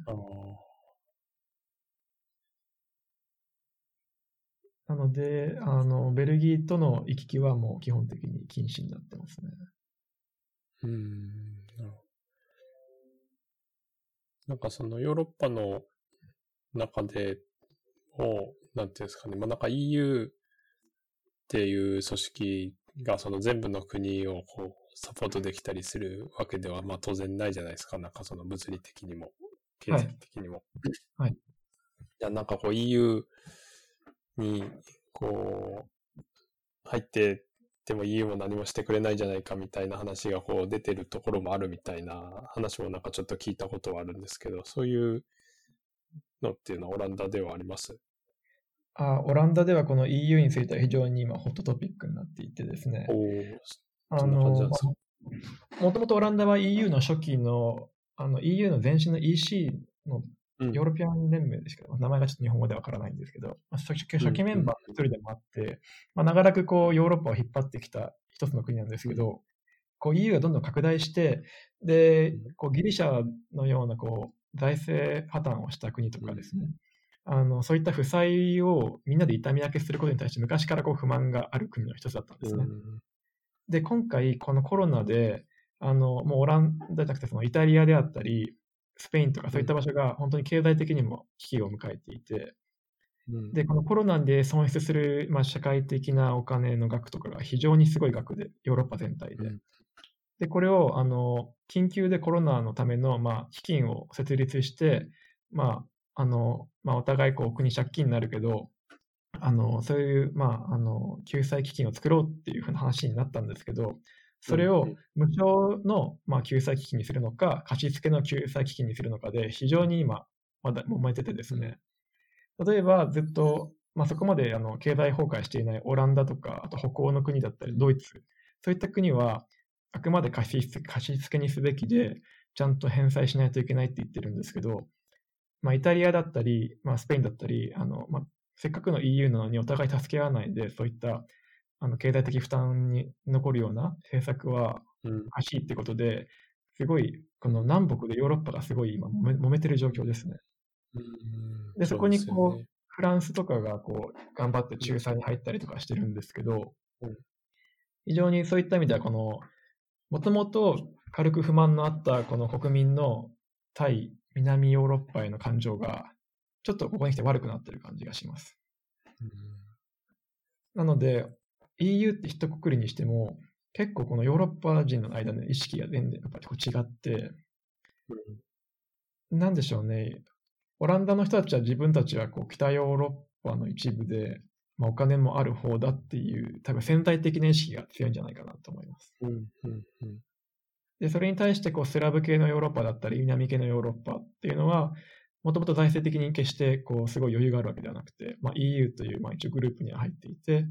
なので、あの、ベルギーとの行き来はもう基本的に禁止になってますね。うん。なんかそのヨーロッパの中でも、なんていうんですかね、まあ、なんか EU っていう組織がその全部の国をこうサポートできたりするわけではまあ当然ないじゃないですか。なんかその物理的にも、経済的にも。はいいや、なんかこう EU にこう入ってでも EU も何もしてくれないんじゃないかみたいな話がこう出てるところもあるみたいな話もなんかちょっと聞いたことはあるんですけど、そういうのっていうのはオランダではありますあオランダではこの EU については非常に今ホットトピックになっていてですねお。お、あのもともとオランダは EU の初期のあの EU の前身の EC のうん。ヨーロピアン連盟でしか、名前がちょっと日本語でわからないんですけど、まあ初期メンバーの一人でもあって、まあ、長らくこうヨーロッパを引っ張ってきた一つの国なんですけど、こう EU がどんどん拡大して、で、こうギリシャのようなこう財政破綻をした国とかですね、あのそういった負債をみんなで痛み分けすることに対して昔からこう不満がある国の一つだったんですね。で、今回このコロナで、あのもうオランダじゃなくてそのイタリアであったり、スペインとかそういった場所が本当に経済的にも危機を迎えていて、うん。で、このコロナで損失する、まあ、社会的なお金の額とかが非常にすごい額で、ヨーロッパ全体で。うん。で、これを、あの、緊急でコロナのための、まあ、基金を設立して、まあ、あの、まあ、お互い、こう、国借金になるけど、あの、そういう、まあ、あの、救済基金を作ろうっていうふうな話になったんですけど、それを無償の、まあ、救済基金にするのか、貸付の救済基金にするのかで、非常に今、まだ揉めててですね、例えばずっと、まあ、そこまであの経済崩壊していないオランダとか、あと北欧の国だったり、ドイツ、そういった国は、あくまで貸し付け貸し付けにすべきで、ちゃんと返済しないといけないって言ってるんですけど、まあ、イタリアだったり、まあ、スペインだったり、あのまあ、せっかくの EU なのにお互い助け合わないで、そういったあの経済的負担に残るような政策はうん。おかしいってことで、すごい、この南北でヨーロッパがすごい今揉め揉めてる状況ですね。うん。でそこにこうそうね。フランスとかがこう頑張って仲裁に入ったりとかしてるんですけどうん、非常にそういった意味では、この、もともと軽く不満のあったこの国民の対南ヨーロッパへの感情が、ちょっとここに来て悪くなってる感じがします。なので、EU って一括りにしても、結構このヨーロッパ人の間の意識が全然やっぱりこう違って、なんでしょうね、オランダの人たちは自分たちはこう北ヨーロッパの一部で、まあ、お金もある方だっていう、多分潜在的な意識が強いんじゃないかなと思います。うんうんうんで、それに対してこうスラブ系のヨーロッパだったり、南系のヨーロッパっていうのは、もともと財政的に決してこうすごい余裕があるわけではなくて、まあ、EU というまあ一応グループには入っていて、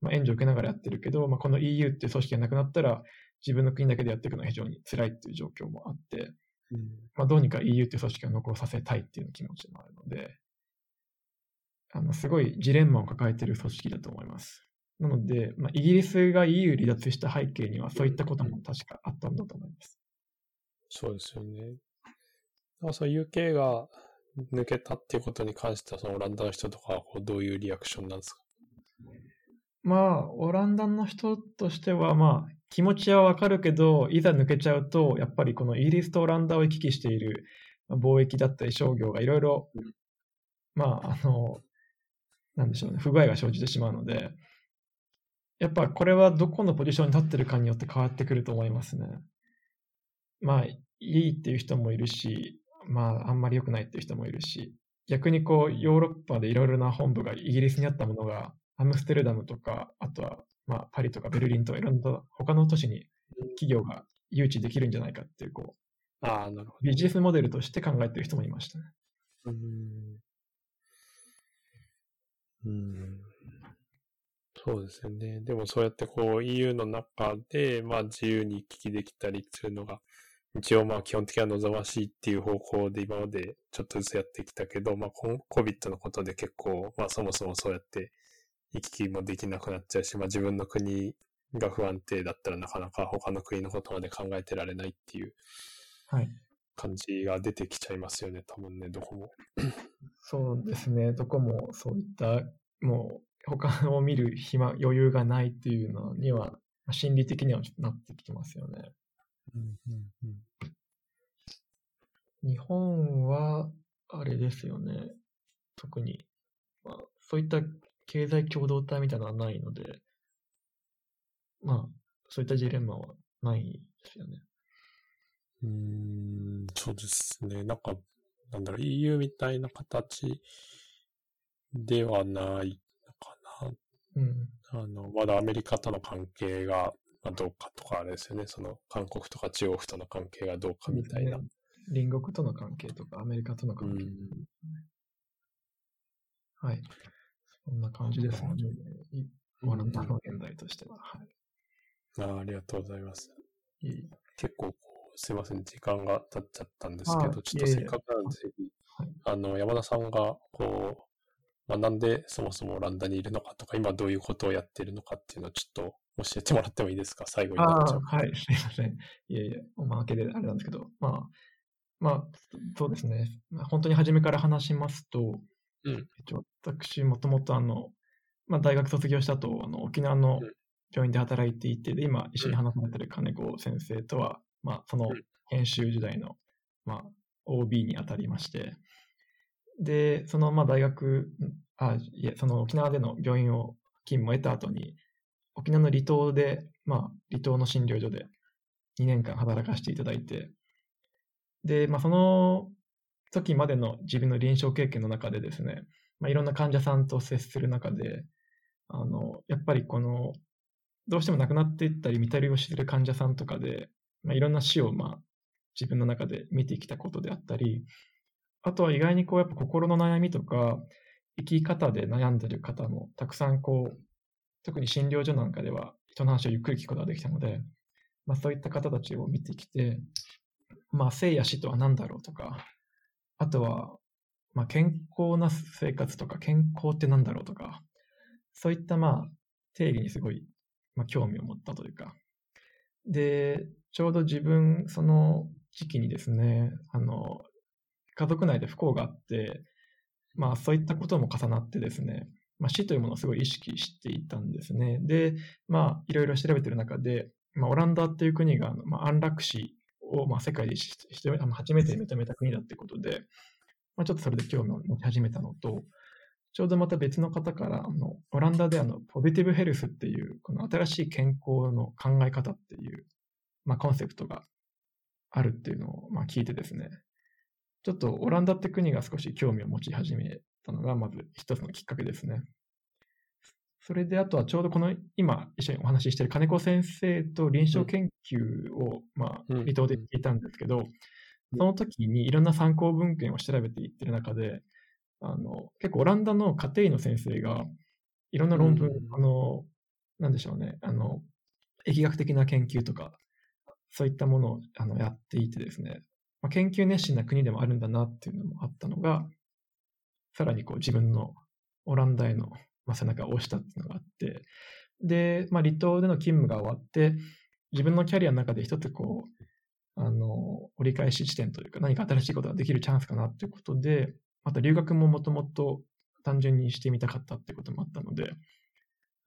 まあ、援助を受けながらやってるけど、まあ、この EU っていう組織がなくなったら、自分の国だけでやっていくのは非常に辛いっていう状況もあって、うんまあ、どうにか EU っていう組織を残させたいっていう気持ちもあるので、あのすごいジレンマを抱えている組織だと思います。なので、まあ、イギリスが EU 離脱した背景にはそういったことも確かあったんだと思います。そうですよね。だからそう UK が抜けたっていうことに関しては、そのオランダの人とかはこうどういうリアクションなんですか？まあ、オランダの人としては、まあ、気持ちはわかるけど、いざ抜けちゃうと、やっぱりこのイギリスとオランダを行き来している貿易だったり商業がいろいろ、まあ、あの、なんでしょうね、不具合が生じてしまうので、やっぱこれはどこのポジションに立ってるかによって変わってくると思いますね。まあ、いいっていう人もいるし、まあ、あんまり良くないっていう人もいるし、逆にこう、ヨーロッパでいろいろな本部がイギリスにあったものが、アムステルダムとか、あとは、まあ、パリとかベルリンとかいろんな他の都市に企業が誘致できるんじゃないかっていう、こああ、なるほう、ビジネスモデルとして考えてる人もいましたね。ど。うん。うん。そうですよね。でもそうやってこう EU の中で、まあ自由に行き来できたりするのが、一応まあ基本的には望ましいっていう方向で今までちょっとずつやってきたけど、まあ COVID のことで結構、まあそもそもそうやって行き来もできなくなっちゃうし、まあ自分の国が不安定だったらなかなか他の国のことまで考えてられないっていうはい。感じが出てきちゃいますよね、多分ね、どこも。(coughs) そうですね。どこもそういった、もう、他を見る暇、余裕がないっていうのには、まあ心理的にはちょっとなってきますよね。日本は、あれですよね。特に、まあ、そういった経済共同体みたいなのはないので、まあ、そういったジレンマはないですよね。うーん、そうですね。なんか、なんだろう、EU みたいな形ではないのかうん。な。あの、まだアメリカとの関係がまあどうかとかあれですよね。その、韓国とか中国との関係がどうかみたいな。ね隣国との関係とか、アメリカとの関係。うんはい。そんな感じですね。いオランダの現在としては。はい。あありがとうございます。いい結構こう、すいません、時間が経っちゃったんですけあど、ちょっとせっかくなんで、はいあの、山田さんが、こう、まあ、なんでそもそもオランダにいるのかとか、今どういうことをやってるのかっていうのをちょっと教えてもらってもいいですか？最後にあなっちゃう。あ、はい、(laughs) すいません。いえいえ、おまけであれなんですけど、まあ、まあ、そうですね。まあ本当に初めから話しますと、うん。えっと私、もともとあの、まあ、大学卒業した後、あの沖縄のうん。病院で働いていて、で今一緒に話されてる金子先生とは、まあ、そのうん。研修時代の、まあ、OB にあたりまして、で、そのまあ大学、あ、いえ、その沖縄での病院を勤務を得た後に、沖縄の離島で、まあ、離島の診療所で2年間働かせていただいて、で、まあ、その時までの自分の臨床経験の中でですね、まあ、いろんな患者さんと接する中で、あの、やっぱりこの、どうしても亡くなっていったり、見たりをしている患者さんとかで、まあ、いろんな死を、まあ、自分の中で見てきたことであったり、あとは意外にこう、やっぱ心の悩みとか、生き方で悩んでる方もたくさんこう、特に診療所なんかでは人の話をゆっくり聞くことができたので、まあ、そういった方たちを見てきて、まあ、生や死とは何だろうとか、あとは、まあ、健康な生活とか、健康って何だろうとか、そういったまあ定義にすごい、まあ、興味を持ったというか、で、ちょうど自分、その時期にですね、あの、家族内で不幸があって、まあそういったことも重なってですね、まあ、死というものをすごい意識していたんですね。で、まあいろいろ調べてる中で、まあ、オランダっていう国が、まあ、安楽死をまあ世界で初めて認めた国だってことで、まあ、ちょっとそれで興味を持ち始めたのと、ちょうどまた別の方から、あのオランダであのポジティブヘルスっていう、この新しい健康の考え方っていう、まあ、コンセプトがあるっていうのをまあ聞いてですね、ちょっとオランダって国が少し興味を持ち始めたのが、まず一つのきっかけですね。それで、あとはちょうどこの今一緒にお話ししている金子先生と臨床研究を、まあ、うん離島で聞いたんですけど、その時にいろんな参考文献を調べていってる中で、あの結構オランダの家庭医の先生がいろんな論文、うんあの、なんでしょうね、あの、疫学的な研究とか、そういったものをあのやっていてですね、まあ、研究熱心な国でもあるんだなっていうのもあったのが、さらにこう自分のオランダへの背中を押したっていうのがあって、で、まあ、離島での勤務が終わって、自分のキャリアの中で一つこう、あの、折り返し地点というか、何か新しいことができるチャンスかなということで、また留学ももともと単純にしてみたかったっていうこともあったので、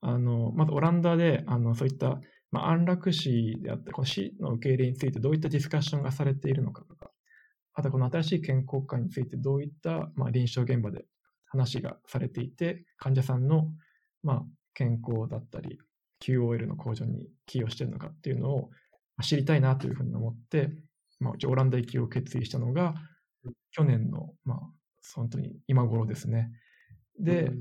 あの、まずオランダで、あの、そういった、まあ、安楽死であったり、この死の受け入れについてどういったディスカッションがされているのかとか、あとこの新しい健康観についてどういった、まあ、臨床現場で話がされていて、患者さんの、まあ、健康だったり、QOL の向上に寄与しているのかっていうのをまあ知りたいなというふうに思って、まあ、オランダ行きを決意したのが、去年の、まあ、本当に今頃ですね。で、うん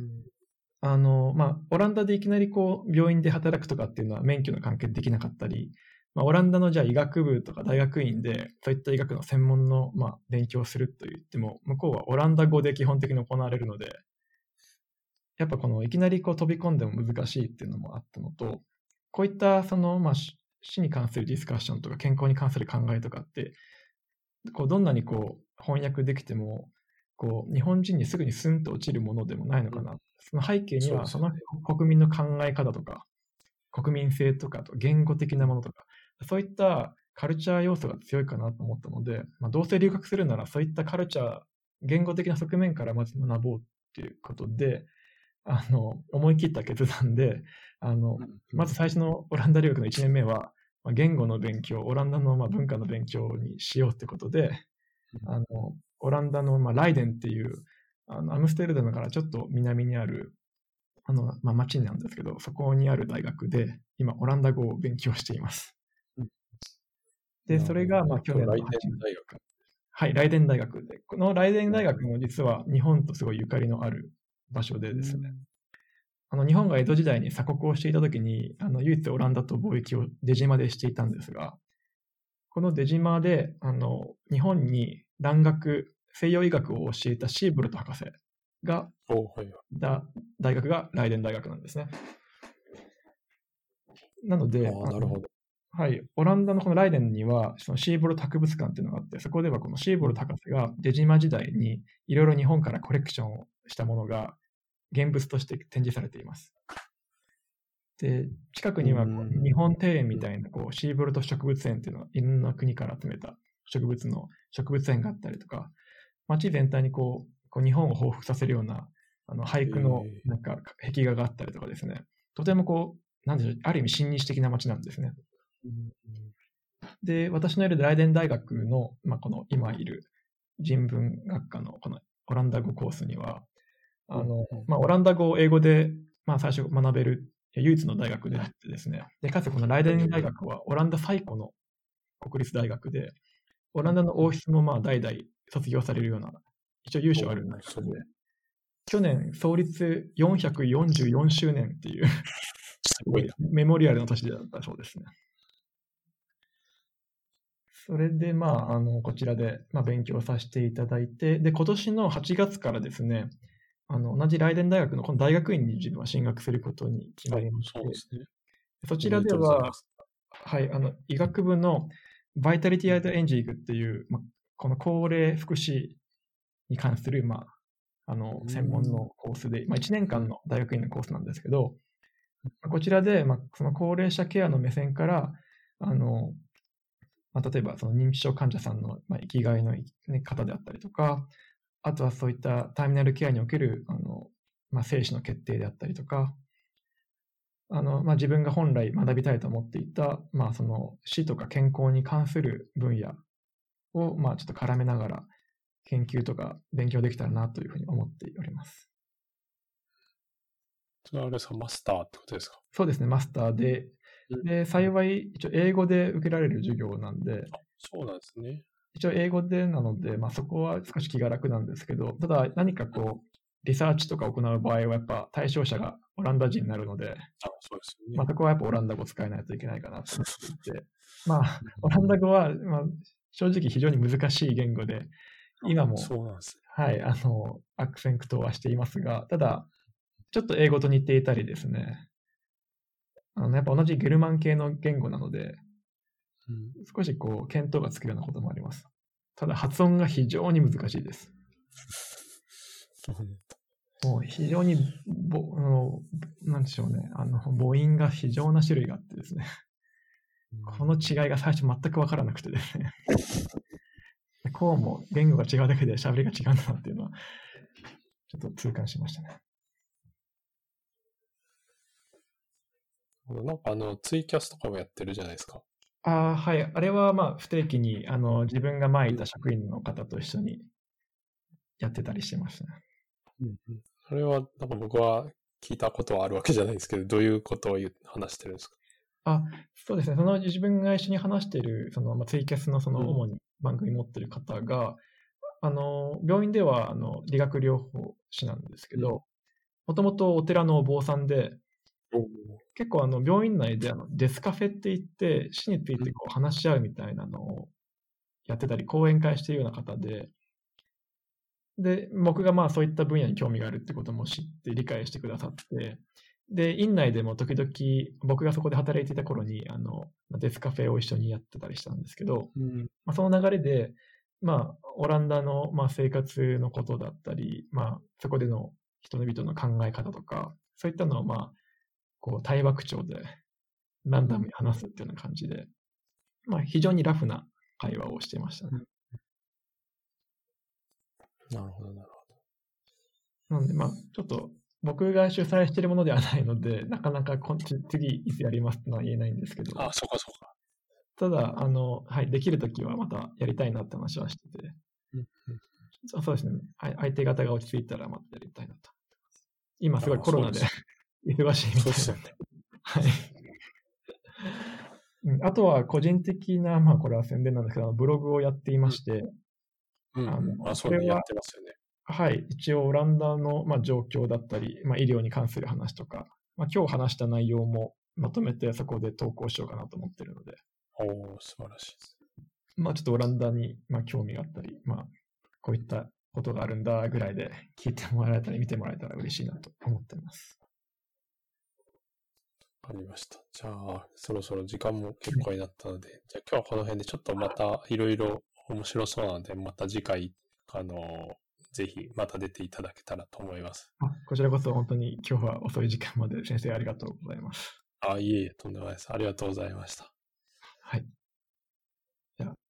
あの、まあ、オランダでいきなりこう、病院で働くとかっていうのは免許の関係でできなかったり、まあ、オランダのじゃあ医学部とか大学院で、そういった医学の専門の、まあ、勉強をすると言っても、向こうはオランダ語で基本的に行われるので、やっぱこのいきなりこう飛び込んでも難しいっていうのもあったのと、こういったその、まあ、死死に関するディスカッションとか健康に関する考えとかって、こうどんなにこう翻訳できても、こう日本人にすぐにスンと落ちるものでもないのかな。その背景には、その国民の考え方とか、国民性とか、言語的なものとか、そういったカルチャー要素が強いかなと思ったので、まあ、どうせ留学するなら、そういったカルチャー、言語的な側面からまず学ぼうっていうことで、あの、思い切った決断で、あの、まず最初のオランダ留学の1年目は、まあ、言語の勉強、オランダのまあ文化の勉強にしようってことで、あの、オランダのまあライデンっていう、あのアムステルダムからちょっと南にある、あの、まあ、町なんですけど、そこにある大学で、今、オランダ語を勉強していますうん。で、それが、まあ、去年のライ8デン大学。はい、ライデン大学で、このライデン大学も実は日本とすごいゆかりのある場所でですね、あの日本が江戸時代に鎖国をしていたときに、あの唯一オランダと貿易を出島でしていたんですが、この出島であの日本に蘭学、西洋医学を教えたシーブルト博士がおはいはい。いた大学がライデン大学なんですね。なので、なるほど。はい、オランダのこのライデンには、そのシーボルト博物館っていうのがあって、そこではこのシーボルト博士が出島時代にいろいろ日本からコレクションをしたものが現物として展示されています。で、近くにはこう日本庭園みたいなこうシーボルト植物園っていうのは、いろんな国から集めた植物の植物園があったりとか、街全体にこう、こう日本を彷彿させるようなあの俳句のなんか壁画があったりとかですね、とてもこう、なんでしょう、ある意味親日的な街なんですね。で、私のいるライデン大学の、まあ、この今いる人文学科のこのオランダ語コースには、あの、まあ、オランダ語を英語で、まあ、最初学べる唯一の大学であってですね、で、かつこのライデン大学はオランダ最古の国立大学で、オランダの王室もまあ代々卒業されるような、一応優勝ある大学で、去年創立444周年っていう、(laughs) すごいな。メモリアルの年だったそうですね。それで、まあ、あの、こちらで、まあ、勉強させていただいて、で、今年の8月からですね、あの、同じライデン大学のこの大学院に自分は進学することに決まりましてそう、ですね。そちらでは、はい、あの、医学部のバイタリティアイドエンジングっていう、まあ、この高齢福祉に関する、まあ、あのう、ん専門のコースで、まあ、1年間の大学院のコースなんですけど、こちらで、まあ、その高齢者ケアの目線から、あの、まあ、例えばその認知症患者さんの、まあ、生きがいの、ね、方であったりとか、あとはそういったターミナルケアにおける、あの、まあ、生死の決定であったりとか、あの、まあ、自分が本来学びたいと思っていた、まあ、その死とか健康に関する分野を、まあ、ちょっと絡めながら研究とか勉強できたらなというふうに思っております。それはあれですか、マスターってことですか？そうですね、マスターで、うんで、幸い、一応英語で受けられる授業なんで、そうなんですね。一応英語でなので、まあ、そこは少し気が楽なんですけど、ただ何かこう、リサーチとか行う場合はやっぱ対象者がオランダ人になるので、あ、そうですよね。まあ、そこはやっぱオランダ語使えないといけないかなと思って。いて、(laughs) まあ、オランダ語は、まあ、正直非常に難しい言語で、今も、そうなんですはい、あの、アクセントはしていますが、ただ、ちょっと英語と似ていたりですね、あのやっぱ同じゲルマン系の言語なので、ね。うん少しこう、見当がつくようなこともあります。ただ、発音が非常に難しいです。もう非常にぼ、あの、なんでしょうね、あの、母音が非常な種類があってですね、この違いが最初全くわからなくてですね、こうも言語が違うだけで喋りが違うんだなっていうのは、ちょっと痛感しましたね。なんかあの、ツイキャスとかもやってるじゃないですか。ああ、はい。あれはまあ不定期に、あの、自分が前いた職員の方と一緒にやってたりしてましたね。それは、なんか僕は聞いたことはあるわけじゃないですけど、どういうことを話してるんですか？あ、そうですね。その自分が一緒に話している、その、まあ、ツイキャスのそのうん主に番組持ってる方が、あの、病院では、あの、理学療法士なんですけど、もともとお寺のお坊さんで、結構あの、病院内であの、デスカフェって言って、死についてこう話し合うみたいなのをやってたり、講演会しているような方で、で、僕がまあそういった分野に興味があるってことも知って理解してくださって、で、院内でも時々僕がそこで働いていた頃に、あの、デスカフェを一緒にやってたりしたんですけど、うん。まあ、その流れで、まあ、オランダの、まあ、生活のことだったり、まあ、そこでの人々の考え方とか、そういったのを、まあ、こう、対話口調でランダムに話すっていうような感じで、まあ、非常にラフな会話をしていましたね。なるほど、なるなので、まあ、ちょっと、僕が主催しているものではないので、なかなかこん次いつやりますってのは言えないんですけど、ほど。あ、そうか、そうか。ただ、あの、はい、できるときはまたやりたいなって話はしてて、うんそうそうですね。はい相手方が落ち着いたらまたやりたいなと。今すごいコロナであ忙しいみたいですよね。はい。うんあとは個人的な、まあこれは宣伝なんですけど、ブログをやっていまして、うん。あのあ、それはやってますよね。はい、一応オランダの、まあ、状況だったり、まあ、医療に関する話とか、まあ、今日話した内容もまとめてそこで投稿しようかなと思ってるので、おお素晴らしいです。まあちょっとオランダに、まあ、興味があったり、まあこういったことがあるんだぐらいで聞いてもらえたり見てもらえたら嬉しいなと思っています。わかりました。じゃあ、そろそろ時間も結構になったので、じゃあ今日はこの辺でちょっとまたいろいろ面白そうなので、また次回、あの、ぜひまた出ていただけたらと思います。あこちらこそ本当に今日は遅い時間まで先生ありがとうございます。あ、いえいえ、とんでもないです。ありがとうございました。はい。